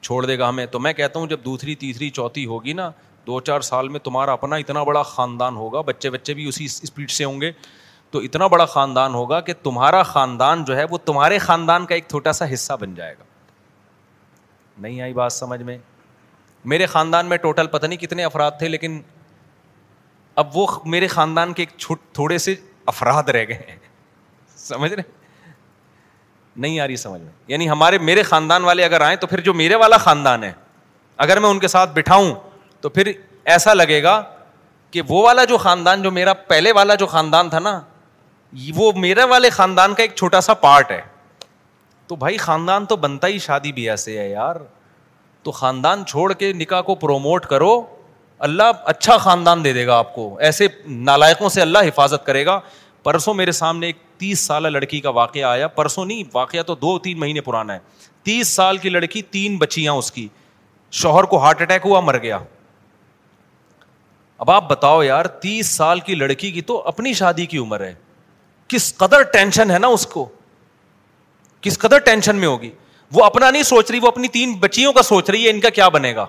چھوڑ دے گا ہمیں تو میں کہتا ہوں جب دوسری تیسری چوتھی ہوگی نا دو چار سال میں تمہارا اپنا اتنا بڑا خاندان ہوگا بچے بچے بھی اسی اسپیڈ سے ہوں گے تو اتنا بڑا خاندان ہوگا کہ تمہارا خاندان جو ہے وہ تمہارے خاندان کا ایک چھوٹا سا حصہ بن جائے گا نہیں آئی بات سمجھ میں میرے خاندان میں ٹوٹل پتہ نہیں کتنے افراد تھے لیکن اب وہ میرے خاندان کے ایک تھوڑے سے افراد رہ گئے ہیں سمجھ رہے نہیں آ رہی سمجھ میں یعنی ہمارے میرے خاندان والے اگر آئیں تو پھر جو میرے والا خاندان ہے اگر میں ان کے ساتھ بٹھاؤں تو پھر ایسا لگے گا کہ وہ والا جو خاندان جو میرا پہلے والا جو خاندان تھا نا وہ میرے والے خاندان کا ایک چھوٹا سا پارٹ ہے تو بھائی خاندان تو بنتا ہی شادی بیاہ سے ہے یار تو خاندان چھوڑ کے نکاح کو پروموٹ کرو اللہ اچھا خاندان دے دے گا آپ کو ایسے نالائقوں سے اللہ حفاظت کرے گا پرسوں میرے سامنے ایک تیس سالہ لڑکی کا واقعہ آیا پرسوں نہیں واقعہ تو دو تین مہینے پرانا ہے تیس سال کی لڑکی تین بچیاں اس کی شوہر کو ہارٹ اٹیک ہوا مر گیا اب آپ بتاؤ یار تیس سال کی لڑکی کی تو اپنی شادی کی عمر ہے کس قدر ٹینشن ہے نا اس کو کس قدر ٹینشن میں ہوگی وہ اپنا نہیں سوچ رہی وہ اپنی تین بچیوں کا سوچ رہی ہے ان کا کیا بنے گا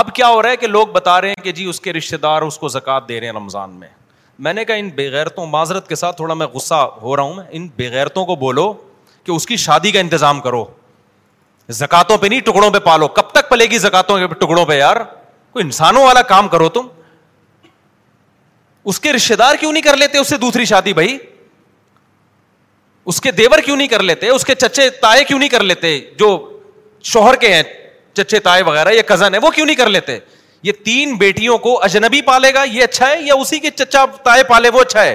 اب کیا ہو رہا ہے کہ لوگ بتا رہے ہیں کہ جی اس کے رشتے دار اس کو زکات دے رہے ہیں رمضان میں میں نے کہا ان بےغیرتوں معذرت کے ساتھ تھوڑا میں غصہ ہو رہا ہوں ان بےغیرتوں کو بولو کہ اس کی شادی کا انتظام کرو زکاتوں پہ نہیں ٹکڑوں پہ پالو کب تک پلے گی زکاتوں کے ٹکڑوں پہ یار کوئی انسانوں والا کام کرو تم اس کے رشتے دار کیوں نہیں کر لیتے اس سے دوسری شادی بھائی اس کے دیور کیوں نہیں کر لیتے اس کے چچے تائے کیوں نہیں کر لیتے جو شوہر کے ہیں چچے تائے وغیرہ یا کزن ہے وہ کیوں نہیں کر لیتے یہ تین بیٹیوں کو اجنبی پالے گا یہ اچھا ہے یا اسی کے چچا تائے پالے وہ اچھا ہے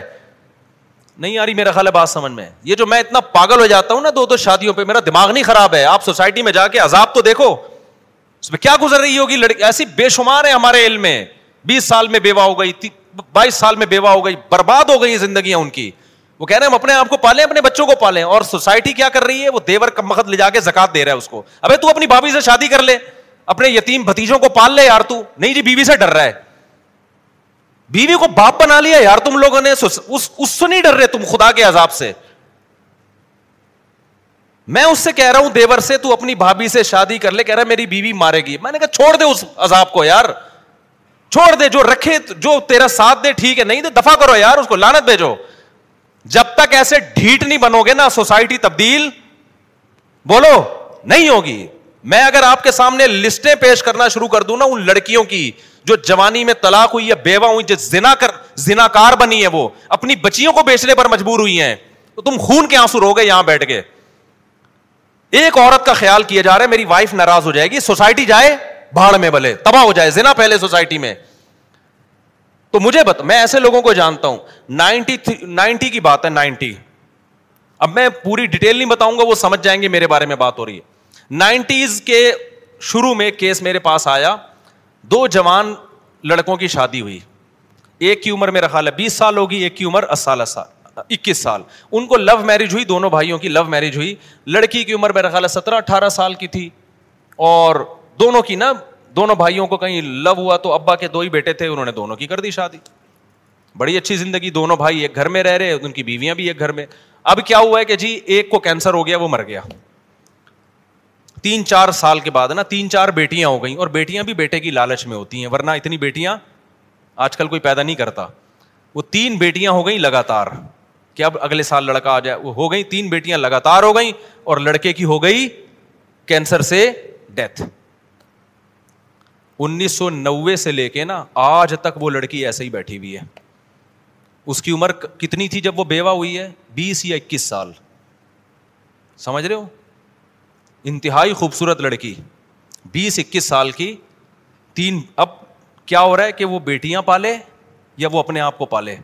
نہیں یاری میرا خیال ہے بات سمجھ میں یہ جو میں اتنا پاگل ہو جاتا ہوں نا دو دو شادیوں پہ میرا دماغ نہیں خراب ہے آپ سوسائٹی میں جا کے عذاب تو دیکھو اس کیا گزر رہی ہوگی لڑکی ایسی بے شمار ہے ہمارے علم میں بیس سال میں بیوہ ہو گئی بائیس سال میں بیوہ ہو گئی برباد ہو گئی زندگیاں ان کی وہ کہہ رہے ہیں ہم اپنے آپ کو پالیں اپنے بچوں کو پالیں اور سوسائٹی کیا کر رہی ہے وہ دیور کا مخت لے جا کے زکات دے رہا ہے اس کو ابھی تو اپنی بھابھی سے شادی کر لے اپنے یتیم بھتیجوں کو پال لے یار تو نہیں جی بیوی سے ڈر رہا ہے بیوی کو باپ بنا لیا یار تم لوگوں نے اس, سے نہیں ڈر رہے تم خدا کے عذاب سے میں اس سے کہہ رہا ہوں دیور سے تو اپنی بھابی سے شادی کر لے کہہ رہا میری بیوی مارے گی میں نے کہا چھوڑ دے اس عذاب کو یار چھوڑ دے جو رکھے جو تیرا ساتھ دے ٹھیک ہے نہیں دے دفاع کرو یار اس کو لانت بھیجو جب تک ایسے ڈھیٹ نہیں بنو گے نا سوسائٹی تبدیل بولو نہیں ہوگی میں اگر آپ کے سامنے لسٹیں پیش کرنا شروع کر دوں نا ان لڑکیوں کی جو جوانی میں طلاق ہوئی ہے بیوہ ہوئی جنا کار بنی ہے وہ اپنی بچیوں کو بیچنے پر مجبور ہوئی ہیں تو تم خون کے آنسو رو گے یہاں بیٹھ کے ایک عورت کا خیال کیا جا رہا ہے میری وائف ناراض ہو جائے گی سوسائٹی جائے بھاڑ میں بلے تباہ ہو جائے زنا پہلے سوسائٹی میں تو مجھے بتا میں ایسے لوگوں کو جانتا ہوں نائنٹی کی بات ہے نائنٹی اب میں پوری ڈیٹیل نہیں بتاؤں گا وہ سمجھ جائیں گے میرے بارے میں بات ہو رہی ہے نائنٹیز کے شروع میں کیس میرے پاس آیا دو جوان لڑکوں کی شادی ہوئی ایک کی عمر میرا خیال ہے بیس سال ہوگی ایک کی عمر اس سال اکیس سال ان کو لو میرج ہوئی دونوں بھائیوں کی لو میرج ہوئی لڑکی کی عمر میرا خیال ہے سترہ اٹھارہ سال کی تھی اور دونوں کی نا دونوں بھائیوں کو کہیں لو ہوا تو ابا کے دو ہی بیٹے تھے انہوں نے دونوں کی کر دی شادی بڑی اچھی زندگی دونوں بھائی ایک گھر میں رہ رہے ان کی بیویاں بھی ایک گھر میں اب کیا ہوا ہے کہ جی ایک کو کینسر ہو گیا وہ مر گیا تین چار سال کے بعد نا تین چار بیٹیاں ہو گئیں اور بیٹیاں بھی بیٹے کی لالچ میں ہوتی ہیں ورنہ اتنی بیٹیاں آج کل کوئی پیدا نہیں کرتا وہ تین بیٹیاں ہو گئیں لگاتار کہ اب اگلے سال لڑکا آ جائے وہ ہو گئیں تین بیٹیاں لگاتار ہو گئیں اور لڑکے کی ہو گئی کینسر سے ڈیتھ انیس سو نوے سے لے کے نا آج تک وہ لڑکی ایسے ہی بیٹھی ہوئی ہے اس کی عمر کتنی تھی جب وہ بیوہ ہوئی ہے بیس یا اکیس سال سمجھ رہے ہو انتہائی خوبصورت لڑکی بیس اکیس سال کی تین اب کیا ہو رہا ہے کہ وہ بیٹیاں پالے یا وہ اپنے آپ کو پالے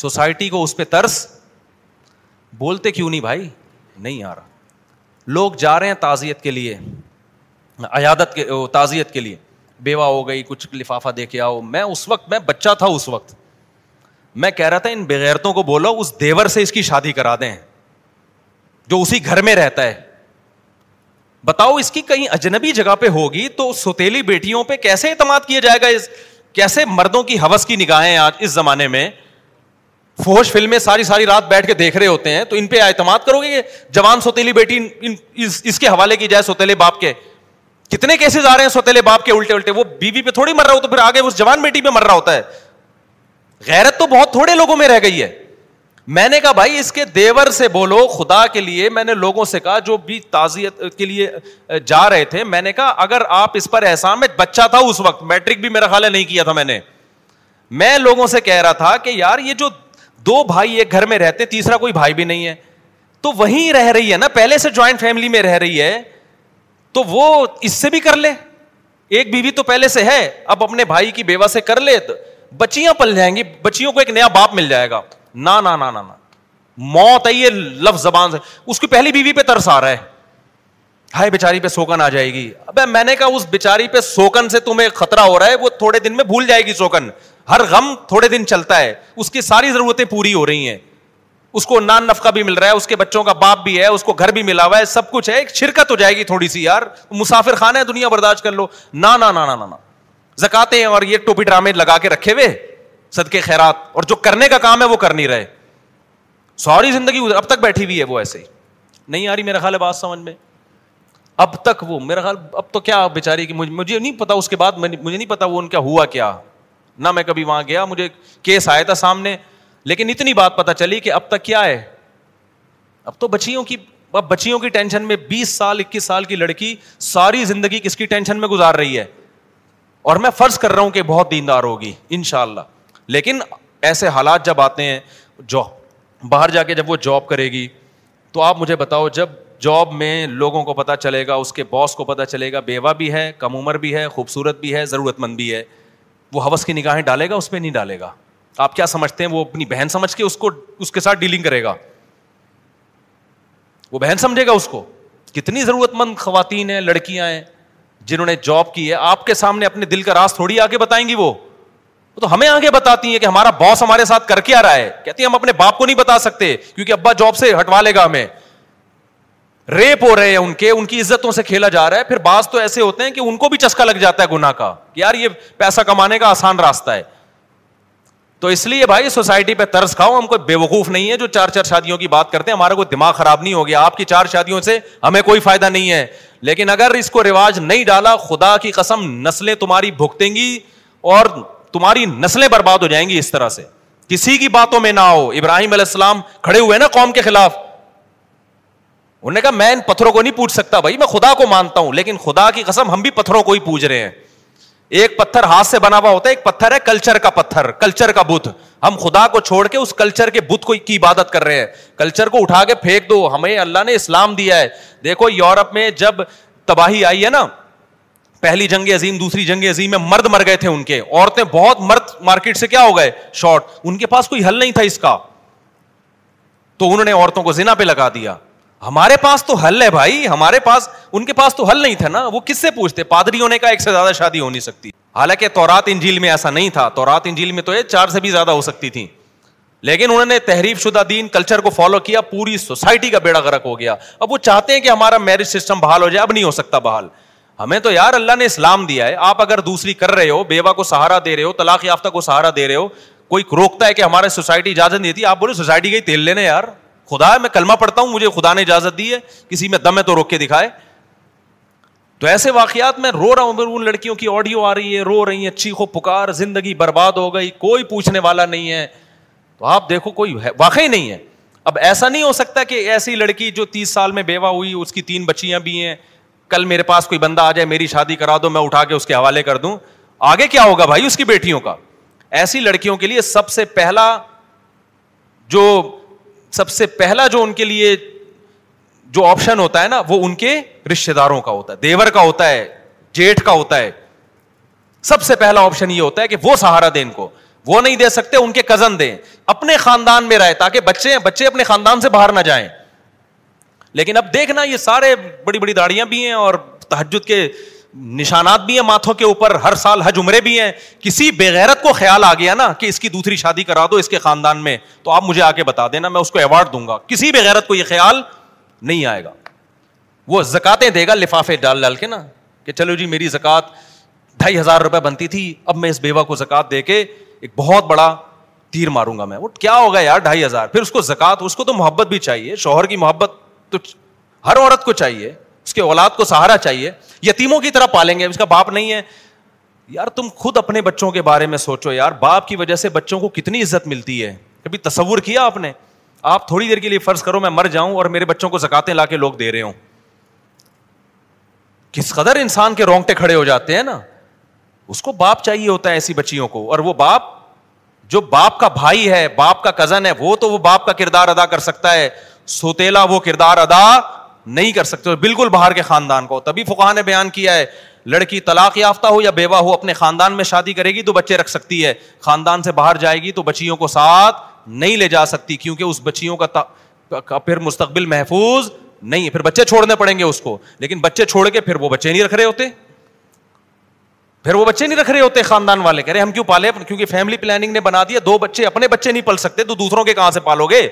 سوسائٹی کو اس پہ ترس بولتے کیوں نہیں بھائی نہیں آ رہا لوگ جا رہے ہیں تعزیت کے لیے عیادت کے تعزیت کے لیے بیوہ ہو گئی کچھ لفافہ دے کے آؤ میں اس وقت میں بچہ تھا اس وقت میں کہہ رہا تھا ان بغیرتوں کو بولو اس دیور سے اس کی شادی کرا دیں جو اسی گھر میں رہتا ہے بتاؤ اس کی کہیں اجنبی جگہ پہ ہوگی تو سوتیلی بیٹیوں پہ کیسے اعتماد کیا جائے گا اس کیسے مردوں کی حوث کی نگاہیں آج اس زمانے میں فوش فلمیں ساری ساری رات بیٹھ کے دیکھ رہے ہوتے ہیں تو ان پہ اعتماد کرو گے کہ جوان سوتیلی بیٹی اس کے حوالے کی جائے سوتیلے باپ کے کتنے کیسز آ رہے ہیں سوتیلے باپ کے الٹے الٹے وہ بیوی پہ تھوڑی مر رہا ہو تو پھر آگے اس جوان بیٹی پہ مر رہا ہوتا ہے غیرت تو بہت تھوڑے لوگوں میں رہ گئی ہے میں نے کہا بھائی اس کے دیور سے بولو خدا کے لیے میں نے لوگوں سے کہا جو بھی تعزیت کے لیے جا رہے تھے میں نے کہا اگر آپ اس پر احسان میں بچہ تھا اس وقت میٹرک بھی میرا خیال ہے نہیں کیا تھا میں نے میں لوگوں سے کہہ رہا تھا کہ یار یہ جو دو بھائی ایک گھر میں رہتے تیسرا کوئی بھائی بھی نہیں ہے تو وہیں رہ رہی ہے نا پہلے سے جوائنٹ فیملی میں رہ رہی ہے تو وہ اس سے بھی کر لے ایک بیوی تو پہلے سے ہے اب اپنے بھائی کی بیوہ سے کر لے بچیاں پل جائیں گی بچیوں کو ایک نیا باپ مل جائے گا نہ نہ نہ نہ موت ہے یہ لفظ زبان سے اس کی پہلی بیوی پہ ترس آ رہا ہے ہائے بےچاری پہ سوکن آ جائے گی میں نے کہا اس پہ سوکن سے تمہیں خطرہ ہو رہا ہے وہ تھوڑے دن میں بھول جائے گی سوکن ہر غم تھوڑے دن چلتا ہے اس کی ساری ضرورتیں پوری ہو رہی ہیں اس کو نان نفقہ بھی مل رہا ہے اس کے بچوں کا باپ بھی ہے اس کو گھر بھی ملا ہوا ہے سب کچھ ہے ایک شرکت ہو جائے گی تھوڑی سی یار مسافر خانہ ہے دنیا برداشت کر لو نہ زکاتے ہیں اور یہ ٹوپی ڈرامے لگا کے رکھے ہوئے صدقے خیرات اور جو کرنے کا کام ہے وہ کر نہیں رہے ساری زندگی اب تک بیٹھی ہوئی ہے وہ ایسے ہی نہیں آ رہی میرا خیال ہے بات سمجھ میں اب تک وہ میرا خیال اب تو کیا بیچاری کہ مجھے نہیں پتا اس کے بعد مجھے نہیں پتا وہ ان کا ہوا کیا نہ میں کبھی وہاں گیا مجھے کیس آیا تھا سامنے لیکن اتنی بات پتا چلی کہ اب تک کیا ہے اب تو بچیوں کی اب بچیوں کی ٹینشن میں بیس سال اکیس سال کی لڑکی ساری زندگی کس کی ٹینشن میں گزار رہی ہے اور میں فرض کر رہا ہوں کہ بہت دیندار ہوگی ان شاء اللہ لیکن ایسے حالات جب آتے ہیں جو باہر جا کے جب وہ جاب کرے گی تو آپ مجھے بتاؤ جب جاب میں لوگوں کو پتہ چلے گا اس کے باس کو پتا چلے گا بیوہ بھی ہے کم عمر بھی ہے خوبصورت بھی ہے ضرورت مند بھی ہے وہ حوث کی نگاہیں ڈالے گا اس پہ نہیں ڈالے گا آپ کیا سمجھتے ہیں وہ اپنی بہن سمجھ کے اس کو اس کے ساتھ ڈیلنگ کرے گا وہ بہن سمجھے گا اس کو کتنی ضرورت مند خواتین ہیں لڑکیاں ہیں جنہوں نے جاب کی ہے آپ کے سامنے اپنے دل کا راز تھوڑی آ کے بتائیں گی وہ وہ تو ہمیں آگے بتاتی ہیں کہ ہمارا باس ہمارے ساتھ کر کے آ رہا ہے کہتی ہیں ہم اپنے باپ کو نہیں بتا سکتے کیونکہ ابا جاب سے ہٹوا لے گا ہمیں ریپ ہو رہے ہیں ان ان کے کی عزتوں سے کھیلا جا رہا ہے پھر بعض تو ایسے ہوتے ہیں کہ ان کو بھی چسکا لگ جاتا ہے گنا کمانے کا آسان راستہ ہے تو اس لیے بھائی سوسائٹی پہ ترس کھاؤ ہم کو بے وقوف نہیں ہے جو چار چار شادیوں کی بات کرتے ہیں ہمارا کوئی دماغ خراب نہیں ہو گیا آپ کی چار شادیوں سے ہمیں کوئی فائدہ نہیں ہے لیکن اگر اس کو رواج نہیں ڈالا خدا کی قسم نسلیں تمہاری بھگتیں گی اور تمہاری نسلیں برباد ہو جائیں گی اس طرح سے کسی کی باتوں میں نہ ہو ابراہیم علیہ السلام کھڑے ہوئے نا قوم کے خلاف انہوں نے کہا میں ان پتھروں کو نہیں پوچھ سکتا بھائی میں خدا کو مانتا ہوں لیکن خدا کی قسم ہم بھی پتھروں کو ہی پوج رہے ہیں ایک پتھر ہاتھ سے بنا ہوا ہوتا ہے ایک پتھر ہے کلچر کا پتھر کلچر کا بت ہم خدا کو چھوڑ کے اس کلچر کے کو کی عبادت کر رہے ہیں کلچر کو اٹھا کے پھینک دو ہمیں اللہ نے اسلام دیا ہے دیکھو یورپ میں جب تباہی آئی ہے نا پہلی جنگ عظیم دوسری جنگ عظیم میں مرد مر گئے تھے ان کے عورتیں بہت مرد مارکیٹ سے کیا ہو گئے شارٹ ان کے پاس کوئی حل نہیں تھا اس کا تو انہوں نے عورتوں کو زنا پہ لگا دیا ہمارے پاس تو حل ہے بھائی ہمارے پاس ان کے پاس تو حل نہیں تھا نا وہ کس سے پوچھتے پادری ہونے کا ایک سے زیادہ شادی ہو نہیں سکتی حالانکہ تو رات انجیل میں ایسا نہیں تھا تو رات میں تو یہ چار سے بھی زیادہ ہو سکتی تھی لیکن انہوں نے تحریف شدہ دین کلچر کو فالو کیا پوری سوسائٹی کا بیڑا گرک ہو گیا اب وہ چاہتے ہیں کہ ہمارا میرج سسٹم بحال ہو جائے اب نہیں ہو سکتا بحال ہمیں تو یار اللہ نے اسلام دیا ہے آپ اگر دوسری کر رہے ہو بیوہ کو سہارا دے رہے ہو طلاق یافتہ کو سہارا دے رہے ہو کوئی روکتا ہے کہ ہمارے سوسائٹی اجازت نہیں دیتی آپ بولے سوسائٹی کا ہی تیل لینے یار خدا ہے میں کلمہ پڑھتا ہوں مجھے خدا نے اجازت دی ہے کسی میں دم ہے تو روک کے دکھائے تو ایسے واقعات میں رو رہا ہوں ان لڑکیوں کی آڈیو آ رہی ہے رو رہی ہیں چیخو پکار زندگی برباد ہو گئی کوئی پوچھنے والا نہیں ہے تو آپ دیکھو کوئی واقعی نہیں ہے اب ایسا نہیں ہو سکتا کہ ایسی لڑکی جو تیس سال میں بیوہ ہوئی اس کی تین بچیاں بھی ہیں کل میرے پاس کوئی بندہ آ جائے میری شادی کرا دو میں اٹھا کے اس کے حوالے کر دوں آگے کیا ہوگا بھائی اس کی بیٹیوں کا ایسی لڑکیوں کے لیے سب سے پہلا جو سب سے پہلا جو ان کے لیے جو آپشن ہوتا ہے نا وہ ان کے رشتے داروں کا ہوتا ہے دیور کا ہوتا ہے جیٹھ کا ہوتا ہے سب سے پہلا آپشن یہ ہوتا ہے کہ وہ سہارا دیں ان کو وہ نہیں دے سکتے ان کے کزن دیں اپنے خاندان میں رہے تاکہ بچے بچے اپنے خاندان سے باہر نہ جائیں لیکن اب دیکھنا یہ سارے بڑی بڑی داڑیاں بھی ہیں اور تحجد کے نشانات بھی ہیں ماتھوں کے اوپر ہر سال حج عمرے بھی ہیں کسی بغیرت کو خیال آ گیا نا کہ اس کی دوسری شادی کرا دو اس کے خاندان میں تو آپ مجھے آ کے بتا دینا میں اس کو ایوارڈ دوں گا کسی بغیرت کو یہ خیال نہیں آئے گا وہ زکاتیں دے گا لفافے ڈال ڈال کے نا کہ چلو جی میری زکات ڈھائی ہزار روپے بنتی تھی اب میں اس بیوہ کو زکات دے کے ایک بہت بڑا تیر ماروں گا میں وہ کیا ہوگا یار ڈھائی ہزار پھر اس کو زکات اس کو تو محبت بھی چاہیے شوہر کی محبت تو ہر عورت کو چاہیے اس کے اولاد کو سہارا چاہیے یتیموں کی طرح پالیں گے اس کا باپ نہیں ہے یار تم خود اپنے بچوں کے بارے میں سوچو یار باپ کی وجہ سے بچوں کو کتنی عزت ملتی ہے کبھی تصور کیا آپ نے آپ تھوڑی دیر کے لیے فرض کرو میں مر جاؤں اور میرے بچوں کو زکاتے لا کے لوگ دے رہے ہوں کس قدر انسان کے رونگٹے کھڑے ہو جاتے ہیں نا اس کو باپ چاہیے ہوتا ہے ایسی بچیوں کو اور وہ باپ جو باپ کا بھائی ہے باپ کا کزن ہے وہ تو وہ باپ کا کردار ادا کر سکتا ہے سوتےلا وہ کردار ادا نہیں کر سکتے بالکل باہر کے خاندان کو تبھی فقہ نے بیان کیا ہے لڑکی طلاق یافتہ ہو یا بیوہ ہو اپنے خاندان میں شادی کرے گی تو بچے رکھ سکتی ہے خاندان سے باہر جائے گی تو بچیوں کو ساتھ نہیں لے جا سکتی کیونکہ اس بچیوں کا پھر مستقبل محفوظ نہیں ہے پھر بچے چھوڑنے پڑیں گے اس کو لیکن بچے چھوڑ کے پھر وہ بچے نہیں رکھ رہے ہوتے پھر وہ بچے نہیں رکھ رہے ہوتے خاندان والے کہہ رہے ہم کیوں پالے کیونکہ فیملی پلاننگ نے بنا دیا دو بچے اپنے بچے نہیں پل سکتے تو دوسروں کے کہاں سے پالو گے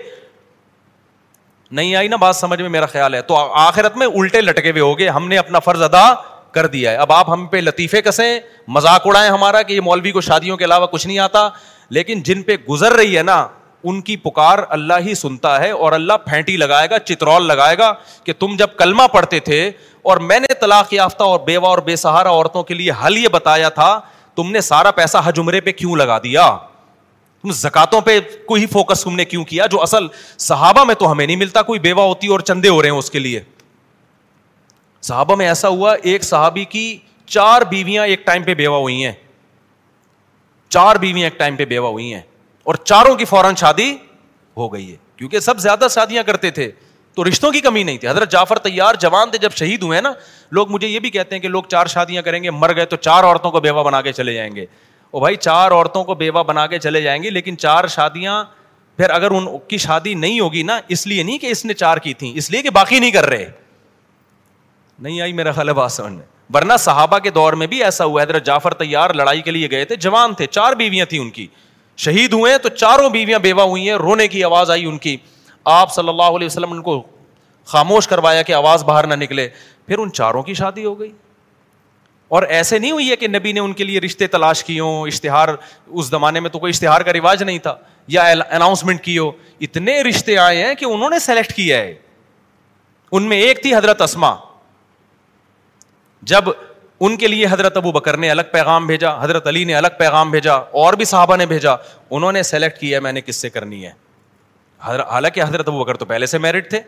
نہیں آئی نا بات سمجھ میں میرا خیال ہے تو آخرت میں الٹے لٹکے ہوئے ہو گئے ہم نے اپنا فرض ادا کر دیا ہے اب آپ ہم پہ لطیفے کسے مذاق اڑائے ہمارا کہ یہ مولوی کو شادیوں کے علاوہ کچھ نہیں آتا لیکن جن پہ گزر رہی ہے نا ان کی پکار اللہ ہی سنتا ہے اور اللہ پھینٹی لگائے گا چترول لگائے گا کہ تم جب کلمہ پڑھتے تھے اور میں نے طلاق یافتہ اور بیوہ اور بے سہارا عورتوں کے لیے حل یہ بتایا تھا تم نے سارا پیسہ حج عمرے پہ کیوں لگا دیا تم زکاتوں پہ کوئی فوکس تم نے کیوں کیا جو اصل صحابہ میں تو ہمیں نہیں ملتا کوئی بیوہ ہوتی اور چندے ہو رہے ہیں اس کے لیے صحابہ میں ایسا ہوا ایک صحابی کی چار بیویاں ایک ٹائم پہ بیوہ ہوئی ہیں چار بیویاں ایک ٹائم پہ بیوہ ہوئی ہیں اور چاروں کی فوراً شادی ہو گئی ہے کیونکہ سب زیادہ شادیاں کرتے تھے تو رشتوں کی کمی نہیں تھی حضرت جعفر تیار جوان تھے جب شہید ہوئے نا لوگ مجھے یہ بھی کہتے ہیں کہ لوگ چار شادیاں کریں گے مر گئے تو چار عورتوں کو بیوہ بنا کے چلے جائیں گے او بھائی چار عورتوں کو بیوہ بنا کے چلے جائیں گے لیکن چار شادیاں پھر اگر ان کی شادی نہیں ہوگی نا اس لیے نہیں کہ اس نے چار کی تھیں اس لیے کہ باقی نہیں کر رہے نہیں آئی میرا خیال بات سمجھ میں ورنہ صحابہ کے دور میں بھی ایسا ہوا حضرت جعفر تیار لڑائی کے لیے گئے تھے جوان تھے چار بیویاں تھیں ان کی شہید ہوئے تو چاروں بیویاں بیوہ ہوئی ہیں رونے کی آواز آئی ان کی آپ صلی اللہ علیہ وسلم ان کو خاموش کروایا کہ آواز باہر نہ نکلے پھر ان چاروں کی شادی ہو گئی اور ایسے نہیں ہوئی ہے کہ نبی نے ان کے لیے رشتے تلاش کیے ہوں اشتہار اس زمانے میں تو کوئی اشتہار کا رواج نہیں تھا یا اناؤنسمنٹ کی ہو اتنے رشتے آئے ہیں کہ انہوں نے سلیکٹ کیا ہے ان میں ایک تھی حضرت اسما جب ان کے لیے حضرت ابو بکر نے الگ پیغام بھیجا حضرت علی نے الگ پیغام بھیجا اور بھی صحابہ نے بھیجا انہوں نے سلیکٹ کیا میں نے کس سے کرنی ہے حالانکہ حضرت ابو بکر تو پہلے سے میرٹ تھے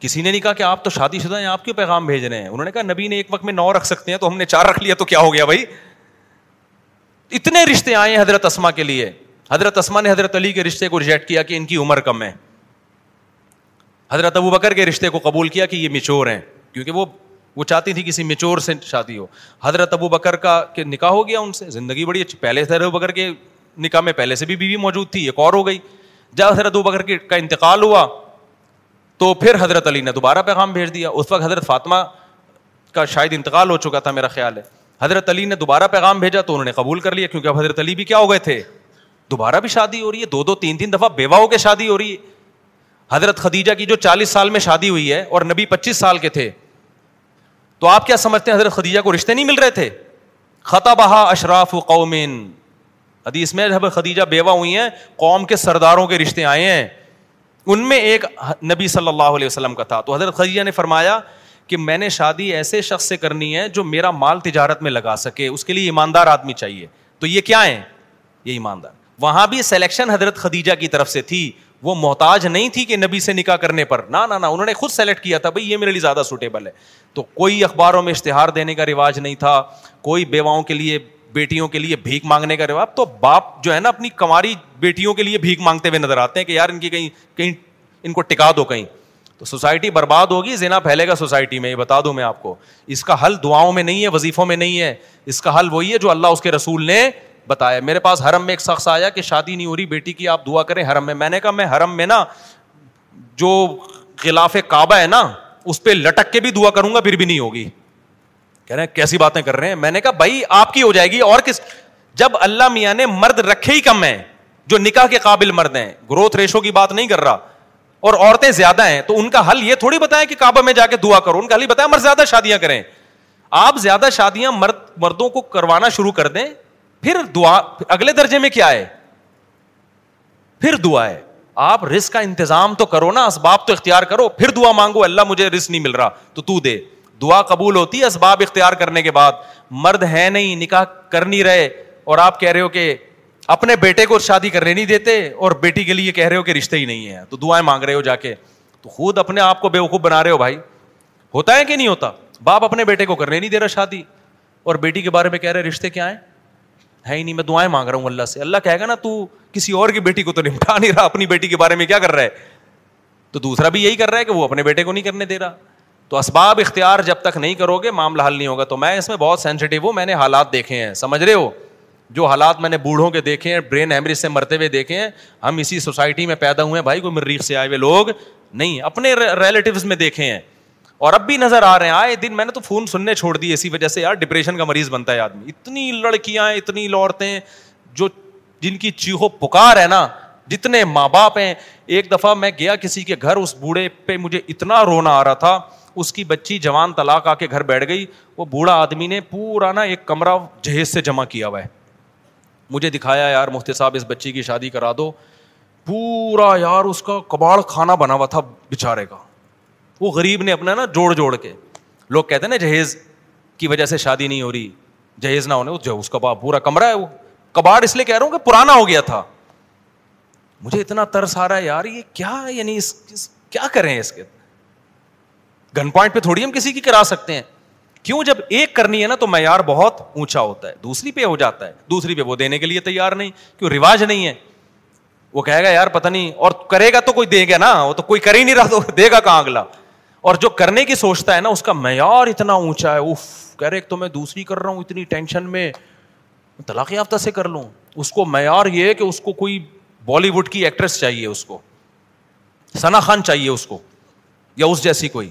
کسی نے نہیں کہا کہ آپ تو شادی شدہ ہیں آپ کیوں پیغام بھیج رہے ہیں انہوں نے کہا نبی نے ایک وقت میں نو رکھ سکتے ہیں تو ہم نے چار رکھ لیا تو کیا ہو گیا بھائی اتنے رشتے آئے ہیں حضرت اسما کے لیے حضرت اسما نے حضرت علی کے رشتے کو ریجیکٹ کیا کہ ان کی عمر کم ہے حضرت ابو بکر کے رشتے کو قبول کیا کہ یہ میچور ہیں کیونکہ وہ وہ چاہتی تھی کسی میچور سے شادی ہو حضرت ابو بکر کا کہ نکاح ہو گیا ان سے زندگی بڑی اچھی پہلے سے ابو بکر کے نکاح میں پہلے سے بھی بیوی موجود تھی ایک اور ہو گئی جب حضرت ابو بکر کا انتقال ہوا تو پھر حضرت علی نے دوبارہ پیغام بھیج دیا اس وقت حضرت فاطمہ کا شاید انتقال ہو چکا تھا میرا خیال ہے حضرت علی نے دوبارہ پیغام بھیجا تو انہوں نے قبول کر لیا کیونکہ اب حضرت علی بھی کیا ہو گئے تھے دوبارہ بھی شادی ہو رہی ہے دو دو تین تین دفعہ بیوہ ہو کے شادی ہو رہی ہے حضرت خدیجہ کی جو چالیس سال میں شادی ہوئی ہے اور نبی پچیس سال کے تھے تو آپ کیا سمجھتے ہیں حضرت خدیجہ کو رشتے نہیں مل رہے تھے خطا بہا اشراف قومین حدیث میں حضرت خدیجہ بیوہ ہوئی ہیں قوم کے سرداروں کے رشتے آئے ہیں ان میں ایک نبی صلی اللہ علیہ وسلم کا تھا تو حضرت خدیجہ نے فرمایا کہ میں نے شادی ایسے شخص سے کرنی ہے جو میرا مال تجارت میں لگا سکے اس کے لیے ایماندار آدمی چاہیے تو یہ کیا ہے یہ ایماندار وہاں بھی سلیکشن حضرت خدیجہ کی طرف سے تھی وہ محتاج نہیں تھی کہ نبی سے نکاح کرنے پر نہ نہ انہوں نے خود سلیکٹ کیا تھا بھائی یہ میرے لیے زیادہ سوٹیبل ہے تو کوئی اخباروں میں اشتہار دینے کا رواج نہیں تھا کوئی بیواؤں کے لیے بیٹیوں کے لیے بھیک مانگنے کا رواج تو باپ جو ہے نا اپنی کماری بیٹیوں کے لیے بھیک مانگتے ہوئے نظر آتے ہیں کہ یار ان کی کہیں کہیں ان کو ٹکا دو کہیں تو سوسائٹی برباد ہوگی زینا پھیلے گا سوسائٹی میں یہ بتا دوں میں آپ کو اس کا حل دعاؤں میں نہیں ہے وظیفوں میں نہیں ہے اس کا حل وہی ہے جو اللہ اس کے رسول نے بتایا میرے پاس حرم میں ایک شخص آیا کہ شادی نہیں ہو رہی بیٹی کی آپ دعا کریں حرم میں میں نے کہا میں حرم میں نا جو خلاف کعبہ ہے نا اس پہ لٹک کے بھی دعا کروں گا پھر بھی نہیں ہوگی کہہ رہے ہیں کیسی باتیں کر رہے ہیں میں نے کہا بھائی آپ کی ہو جائے گی اور کس جب اللہ میاں نے مرد رکھے ہی کم ہیں جو نکاح کے قابل مرد ہیں گروتھ ریشو کی بات نہیں کر رہا اور عورتیں زیادہ ہیں تو ان کا حل یہ تھوڑی بتائیں کہ کعبہ میں جا کے دعا کرو ان کا حل ہی بتائیں مرد زیادہ شادیاں کریں آپ زیادہ شادیاں مرد مردوں کو کروانا شروع کر دیں پھر دعا اگلے درجے میں کیا ہے پھر دعا ہے آپ رسک کا انتظام تو کرو نا اسباب تو اختیار کرو پھر دعا مانگو اللہ مجھے رسک نہیں مل رہا تو تو دے دعا قبول ہوتی ہے اسباب اختیار کرنے کے بعد مرد ہے نہیں نکاح کر نہیں رہے اور آپ کہہ رہے ہو کہ اپنے بیٹے کو شادی کرنے نہیں دیتے اور بیٹی کے لیے کہہ رہے ہو کہ رشتے ہی نہیں ہے تو دعائیں مانگ رہے ہو جا کے تو خود اپنے آپ کو بے وقوف بنا رہے ہو بھائی ہوتا ہے کہ نہیں ہوتا باپ اپنے بیٹے کو کرنے نہیں دے رہا شادی اور بیٹی کے بارے میں کہہ رہے رشتے کیا ہیں ہے ہی نہیں میں دعائیں مانگ رہا ہوں اللہ سے اللہ کہے گا نا تو کسی اور کی بیٹی کو تو نمٹا نہیں رہا اپنی بیٹی کے بارے میں کیا کر رہا ہے تو دوسرا بھی یہی کر رہا ہے کہ وہ اپنے بیٹے کو نہیں کرنے دے رہا تو اسباب اختیار جب تک نہیں کرو گے معاملہ حل نہیں ہوگا تو میں اس میں بہت سینسیٹیو ہوں میں نے حالات دیکھے ہیں سمجھ رہے ہو جو حالات میں نے بوڑھوں کے دیکھے ہیں برین ہیمریج سے مرتے ہوئے دیکھے ہیں ہم اسی سوسائٹی میں پیدا ہوئے ہیں بھائی کوئی مریخ سے آئے ہوئے لوگ نہیں اپنے ریلیٹیوز میں دیکھے ہیں اور اب بھی نظر آ رہے ہیں آئے دن میں نے تو فون سننے چھوڑ دی اسی وجہ سے یار ڈپریشن کا مریض بنتا ہے آدمی اتنی لڑکیاں اتنی لوڑتیں جو جن کی چیخو پکار ہے نا جتنے ماں باپ ہیں ایک دفعہ میں گیا کسی کے گھر اس بوڑھے پہ مجھے اتنا رونا آ رہا تھا اس کی بچی جوان طلاق آ کے گھر بیٹھ گئی وہ بوڑھا آدمی نے پورا نا ایک کمرہ جہیز سے جمع کیا ہوا ہے مجھے دکھایا یار مفتی صاحب اس بچی کی شادی کرا دو پورا یار اس کا کباڑ کھانا بنا ہوا تھا بےچارے کا وہ غریب نے اپنا نا جوڑ جوڑ کے لوگ کہتے ہیں نا جہیز کی وجہ سے شادی نہیں ہو رہی جہیز نہ ہونے اس کا پورا کمرہ ہے وہ کباڑ اس لیے کہہ رہا ہوں کہ پرانا ہو گیا تھا مجھے اتنا ترس آ رہا ہے یار یہ کیا کیا یعنی اس, اس کریں کے گن پوائنٹ پہ تھوڑی ہم کسی کی کرا سکتے ہیں کیوں جب ایک کرنی ہے نا تو معیار بہت اونچا ہوتا ہے دوسری پہ ہو جاتا ہے دوسری پہ وہ دینے کے لیے تیار نہیں کیوں رواج نہیں ہے وہ کہے گا یار پتہ نہیں اور کرے گا تو کوئی دے گا نا وہ تو کوئی کر ہی نہیں رہا تو دے گا کہاں اگلا اور جو کرنے کی سوچتا ہے نا اس کا معیار اتنا اونچا ہے اف کہہ رہے تو میں دوسری کر رہا ہوں اتنی ٹینشن میں طلاق یافتہ سے کر لوں اس کو معیار یہ ہے کہ اس کو کوئی بالی ووڈ کی ایکٹریس چاہیے اس کو ثنا خان چاہیے اس کو یا اس جیسی کوئی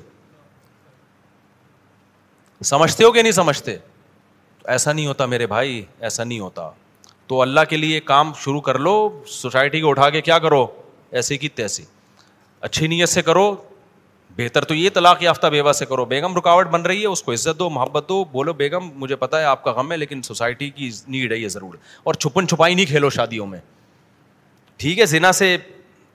سمجھتے ہو کہ نہیں سمجھتے ایسا نہیں ہوتا میرے بھائی ایسا نہیں ہوتا تو اللہ کے لیے کام شروع کر لو سوسائٹی کو اٹھا کے کیا کرو ایسی کی تیسی اچھی نیت سے کرو بہتر تو یہ طلاق یافتہ بیوہ سے کرو بیگم رکاوٹ بن رہی ہے اس کو عزت دو محبت دو بولو بیگم مجھے پتا ہے آپ کا غم ہے لیکن سوسائٹی کی نیڈ ہے یہ ضرور اور چھپن چھپائی نہیں کھیلو شادیوں میں ٹھیک ہے زنا سے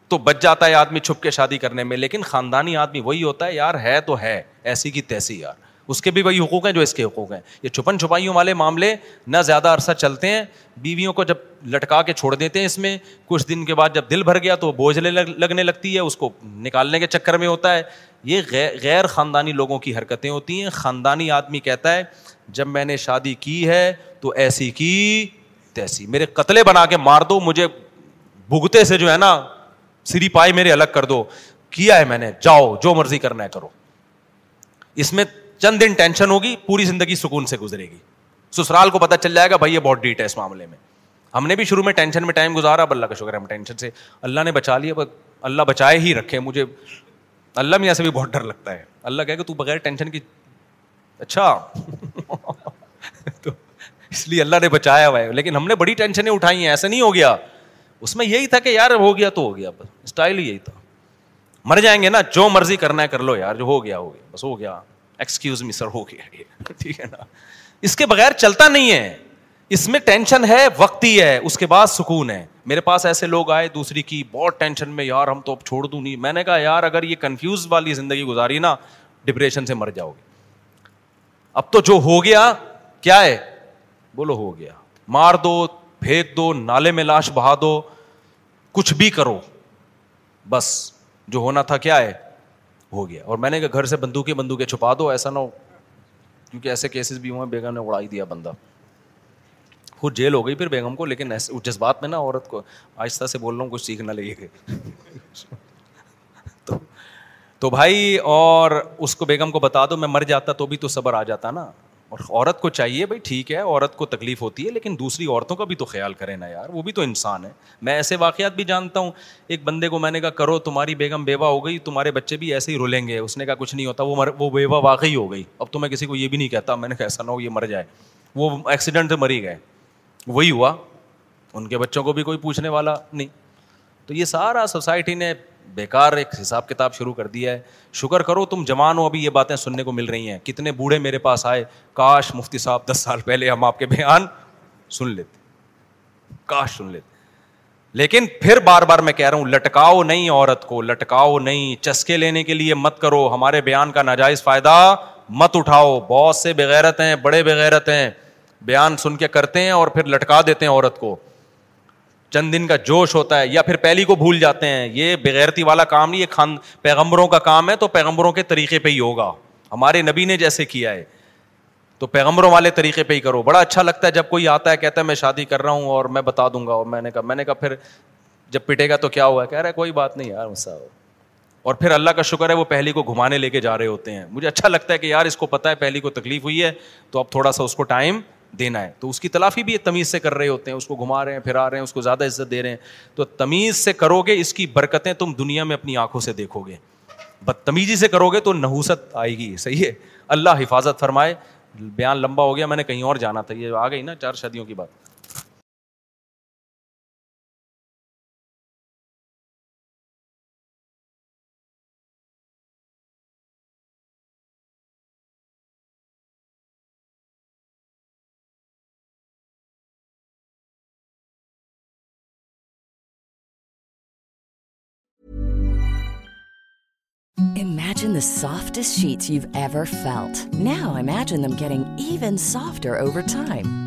تو بچ جاتا ہے آدمی چھپ کے شادی کرنے میں لیکن خاندانی آدمی وہی ہوتا ہے یار ہے تو ہے ایسی کی تیسی یار اس کے بھی وہی حقوق ہیں جو اس کے حقوق ہیں یہ چھپن چھپائیوں والے معاملے نہ زیادہ عرصہ چلتے ہیں بیویوں کو جب لٹکا کے چھوڑ دیتے ہیں اس میں کچھ دن کے بعد جب دل بھر گیا تو بوجھ لگنے لگتی ہے اس کو نکالنے کے چکر میں ہوتا ہے یہ غیر خاندانی لوگوں کی حرکتیں ہوتی ہیں خاندانی آدمی کہتا ہے جب میں نے شادی کی ہے تو ایسی کی تیسی میرے قتلے بنا کے مار دو مجھے بھگتے سے جو ہے نا سری پائی میرے الگ کر دو کیا ہے میں نے جاؤ جو مرضی کرنا ہے کرو اس میں چند دن ٹینشن ہوگی پوری زندگی سکون سے گزرے گی سسرال کو پتا چل جائے گا بھائی یہ بہت ڈیٹ ہے اس معاملے میں ہم نے بھی شروع میں ٹینشن میں ٹائم گزارا اب اللہ کا شکر ہے ہم ٹینشن سے اللہ نے بچا لیا بس اللہ بچائے ہی رکھے مجھے اللہ میں ایسے بھی بہت ڈر لگتا ہے اللہ کہ بغیر ٹینشن کی اچھا تو اس لیے اللہ نے بچایا ہوا ہے لیکن ہم نے بڑی ٹینشنیں اٹھائی ہیں ایسا نہیں ہو گیا اس میں یہی تھا کہ یار ہو گیا تو ہو گیا اسٹائل ہی یہی تھا مر جائیں گے نا جو مرضی کرنا ہے کر لو یار جو ہو گیا ہو گیا بس ہو گیا ایکسکیوز می سر ہو گیا ٹھیک ہے نا اس کے بغیر چلتا نہیں ہے اس میں ٹینشن ہے وقت ہی ہے اس کے بعد سکون ہے میرے پاس ایسے لوگ آئے دوسری کی بہت ٹینشن میں یار ہم تو اب چھوڑ دوں نہیں میں نے کہا یار اگر یہ کنفیوز والی زندگی گزاری نا ڈپریشن سے مر جاؤ گے اب تو جو ہو گیا کیا ہے بولو ہو گیا مار دو پھینک دو نالے میں لاش بہا دو کچھ بھی کرو بس جو ہونا تھا کیا ہے ہو گیا اور میں نے کہا گھر سے بندوقیں بندوقیں چھپا دو ایسا نہ ہو کیونکہ ایسے کیسز بھی ہوئے بیگم نے اڑائی دیا بندہ خود جیل ہو گئی پھر بیگم کو لیکن ایسے جذبات میں نا عورت کو آہستہ سے بول رہا ہوں کچھ سیکھنا لگے گا تو بھائی اور اس کو بیگم کو بتا دو میں مر جاتا تو بھی تو صبر آ جاتا نا اور عورت کو چاہیے بھائی ٹھیک ہے عورت کو تکلیف ہوتی ہے لیکن دوسری عورتوں کا بھی تو خیال کریں نا یار وہ بھی تو انسان ہے میں ایسے واقعات بھی جانتا ہوں ایک بندے کو میں نے کہا کرو تمہاری بیگم بیوہ ہو گئی تمہارے بچے بھی ایسے ہی رولیں گے اس نے کہا کچھ نہیں ہوتا وہ مر وہ بیوہ واقعی ہو گئی اب تو میں کسی کو یہ بھی نہیں کہتا میں نے کہا ایسا نہ ہو یہ مر جائے وہ ایکسیڈنٹ سے مری گئے وہی ہوا ان کے بچوں کو بھی کوئی پوچھنے والا نہیں تو یہ سارا سوسائٹی نے بیکار ایک حساب کتاب شروع کر دیا ہے شکر کرو تم جوان ہو ابھی یہ باتیں سننے کو مل رہی ہیں کتنے بوڑھے میرے پاس آئے کاش مفتی صاحب دس سال پہلے ہم آپ کے بیان سن لیتے کاش سن لیتے لیکن پھر بار بار میں کہہ رہا ہوں لٹکاؤ نہیں عورت کو لٹکاؤ نہیں چسکے لینے کے لیے مت کرو ہمارے بیان کا ناجائز فائدہ مت اٹھاؤ بہت سے بغیرت ہیں بڑے بغیرت ہیں بیان سن کے کرتے ہیں اور پھر لٹکا دیتے ہیں عورت کو چند دن کا جوش ہوتا ہے یا پھر پہلی کو بھول جاتے ہیں یہ بغیرتی والا کام نہیں یہ خان پیغمبروں کا کام ہے تو پیغمبروں کے طریقے پہ ہی ہوگا ہمارے نبی نے جیسے کیا ہے تو پیغمبروں والے طریقے پہ ہی کرو بڑا اچھا لگتا ہے جب کوئی آتا ہے کہتا ہے میں شادی کر رہا ہوں اور میں بتا دوں گا اور میں نے کہا میں نے کہا پھر جب پٹے گا تو کیا ہوا کہہ رہا ہے کوئی بات نہیں یار مسا اور پھر اللہ کا شکر ہے وہ پہلی کو گھمانے لے کے جا رہے ہوتے ہیں مجھے اچھا لگتا ہے کہ یار اس کو پتہ ہے پہلی کو تکلیف ہوئی ہے تو اب تھوڑا سا اس کو ٹائم دینا ہے تو اس کی تلافی بھی تمیز سے کر رہے ہوتے ہیں اس کو گھما رہے ہیں پھرا رہے ہیں اس کو زیادہ عزت دے رہے ہیں تو تمیز سے کرو گے اس کی برکتیں تم دنیا میں اپنی آنکھوں سے دیکھو گے بدتمیزی سے کرو گے تو نحوست آئے گی صحیح ہے اللہ حفاظت فرمائے بیان لمبا ہو گیا میں نے کہیں اور جانا تھا یہ آ گئی نا چار شادیوں کی بات soft no imaging soft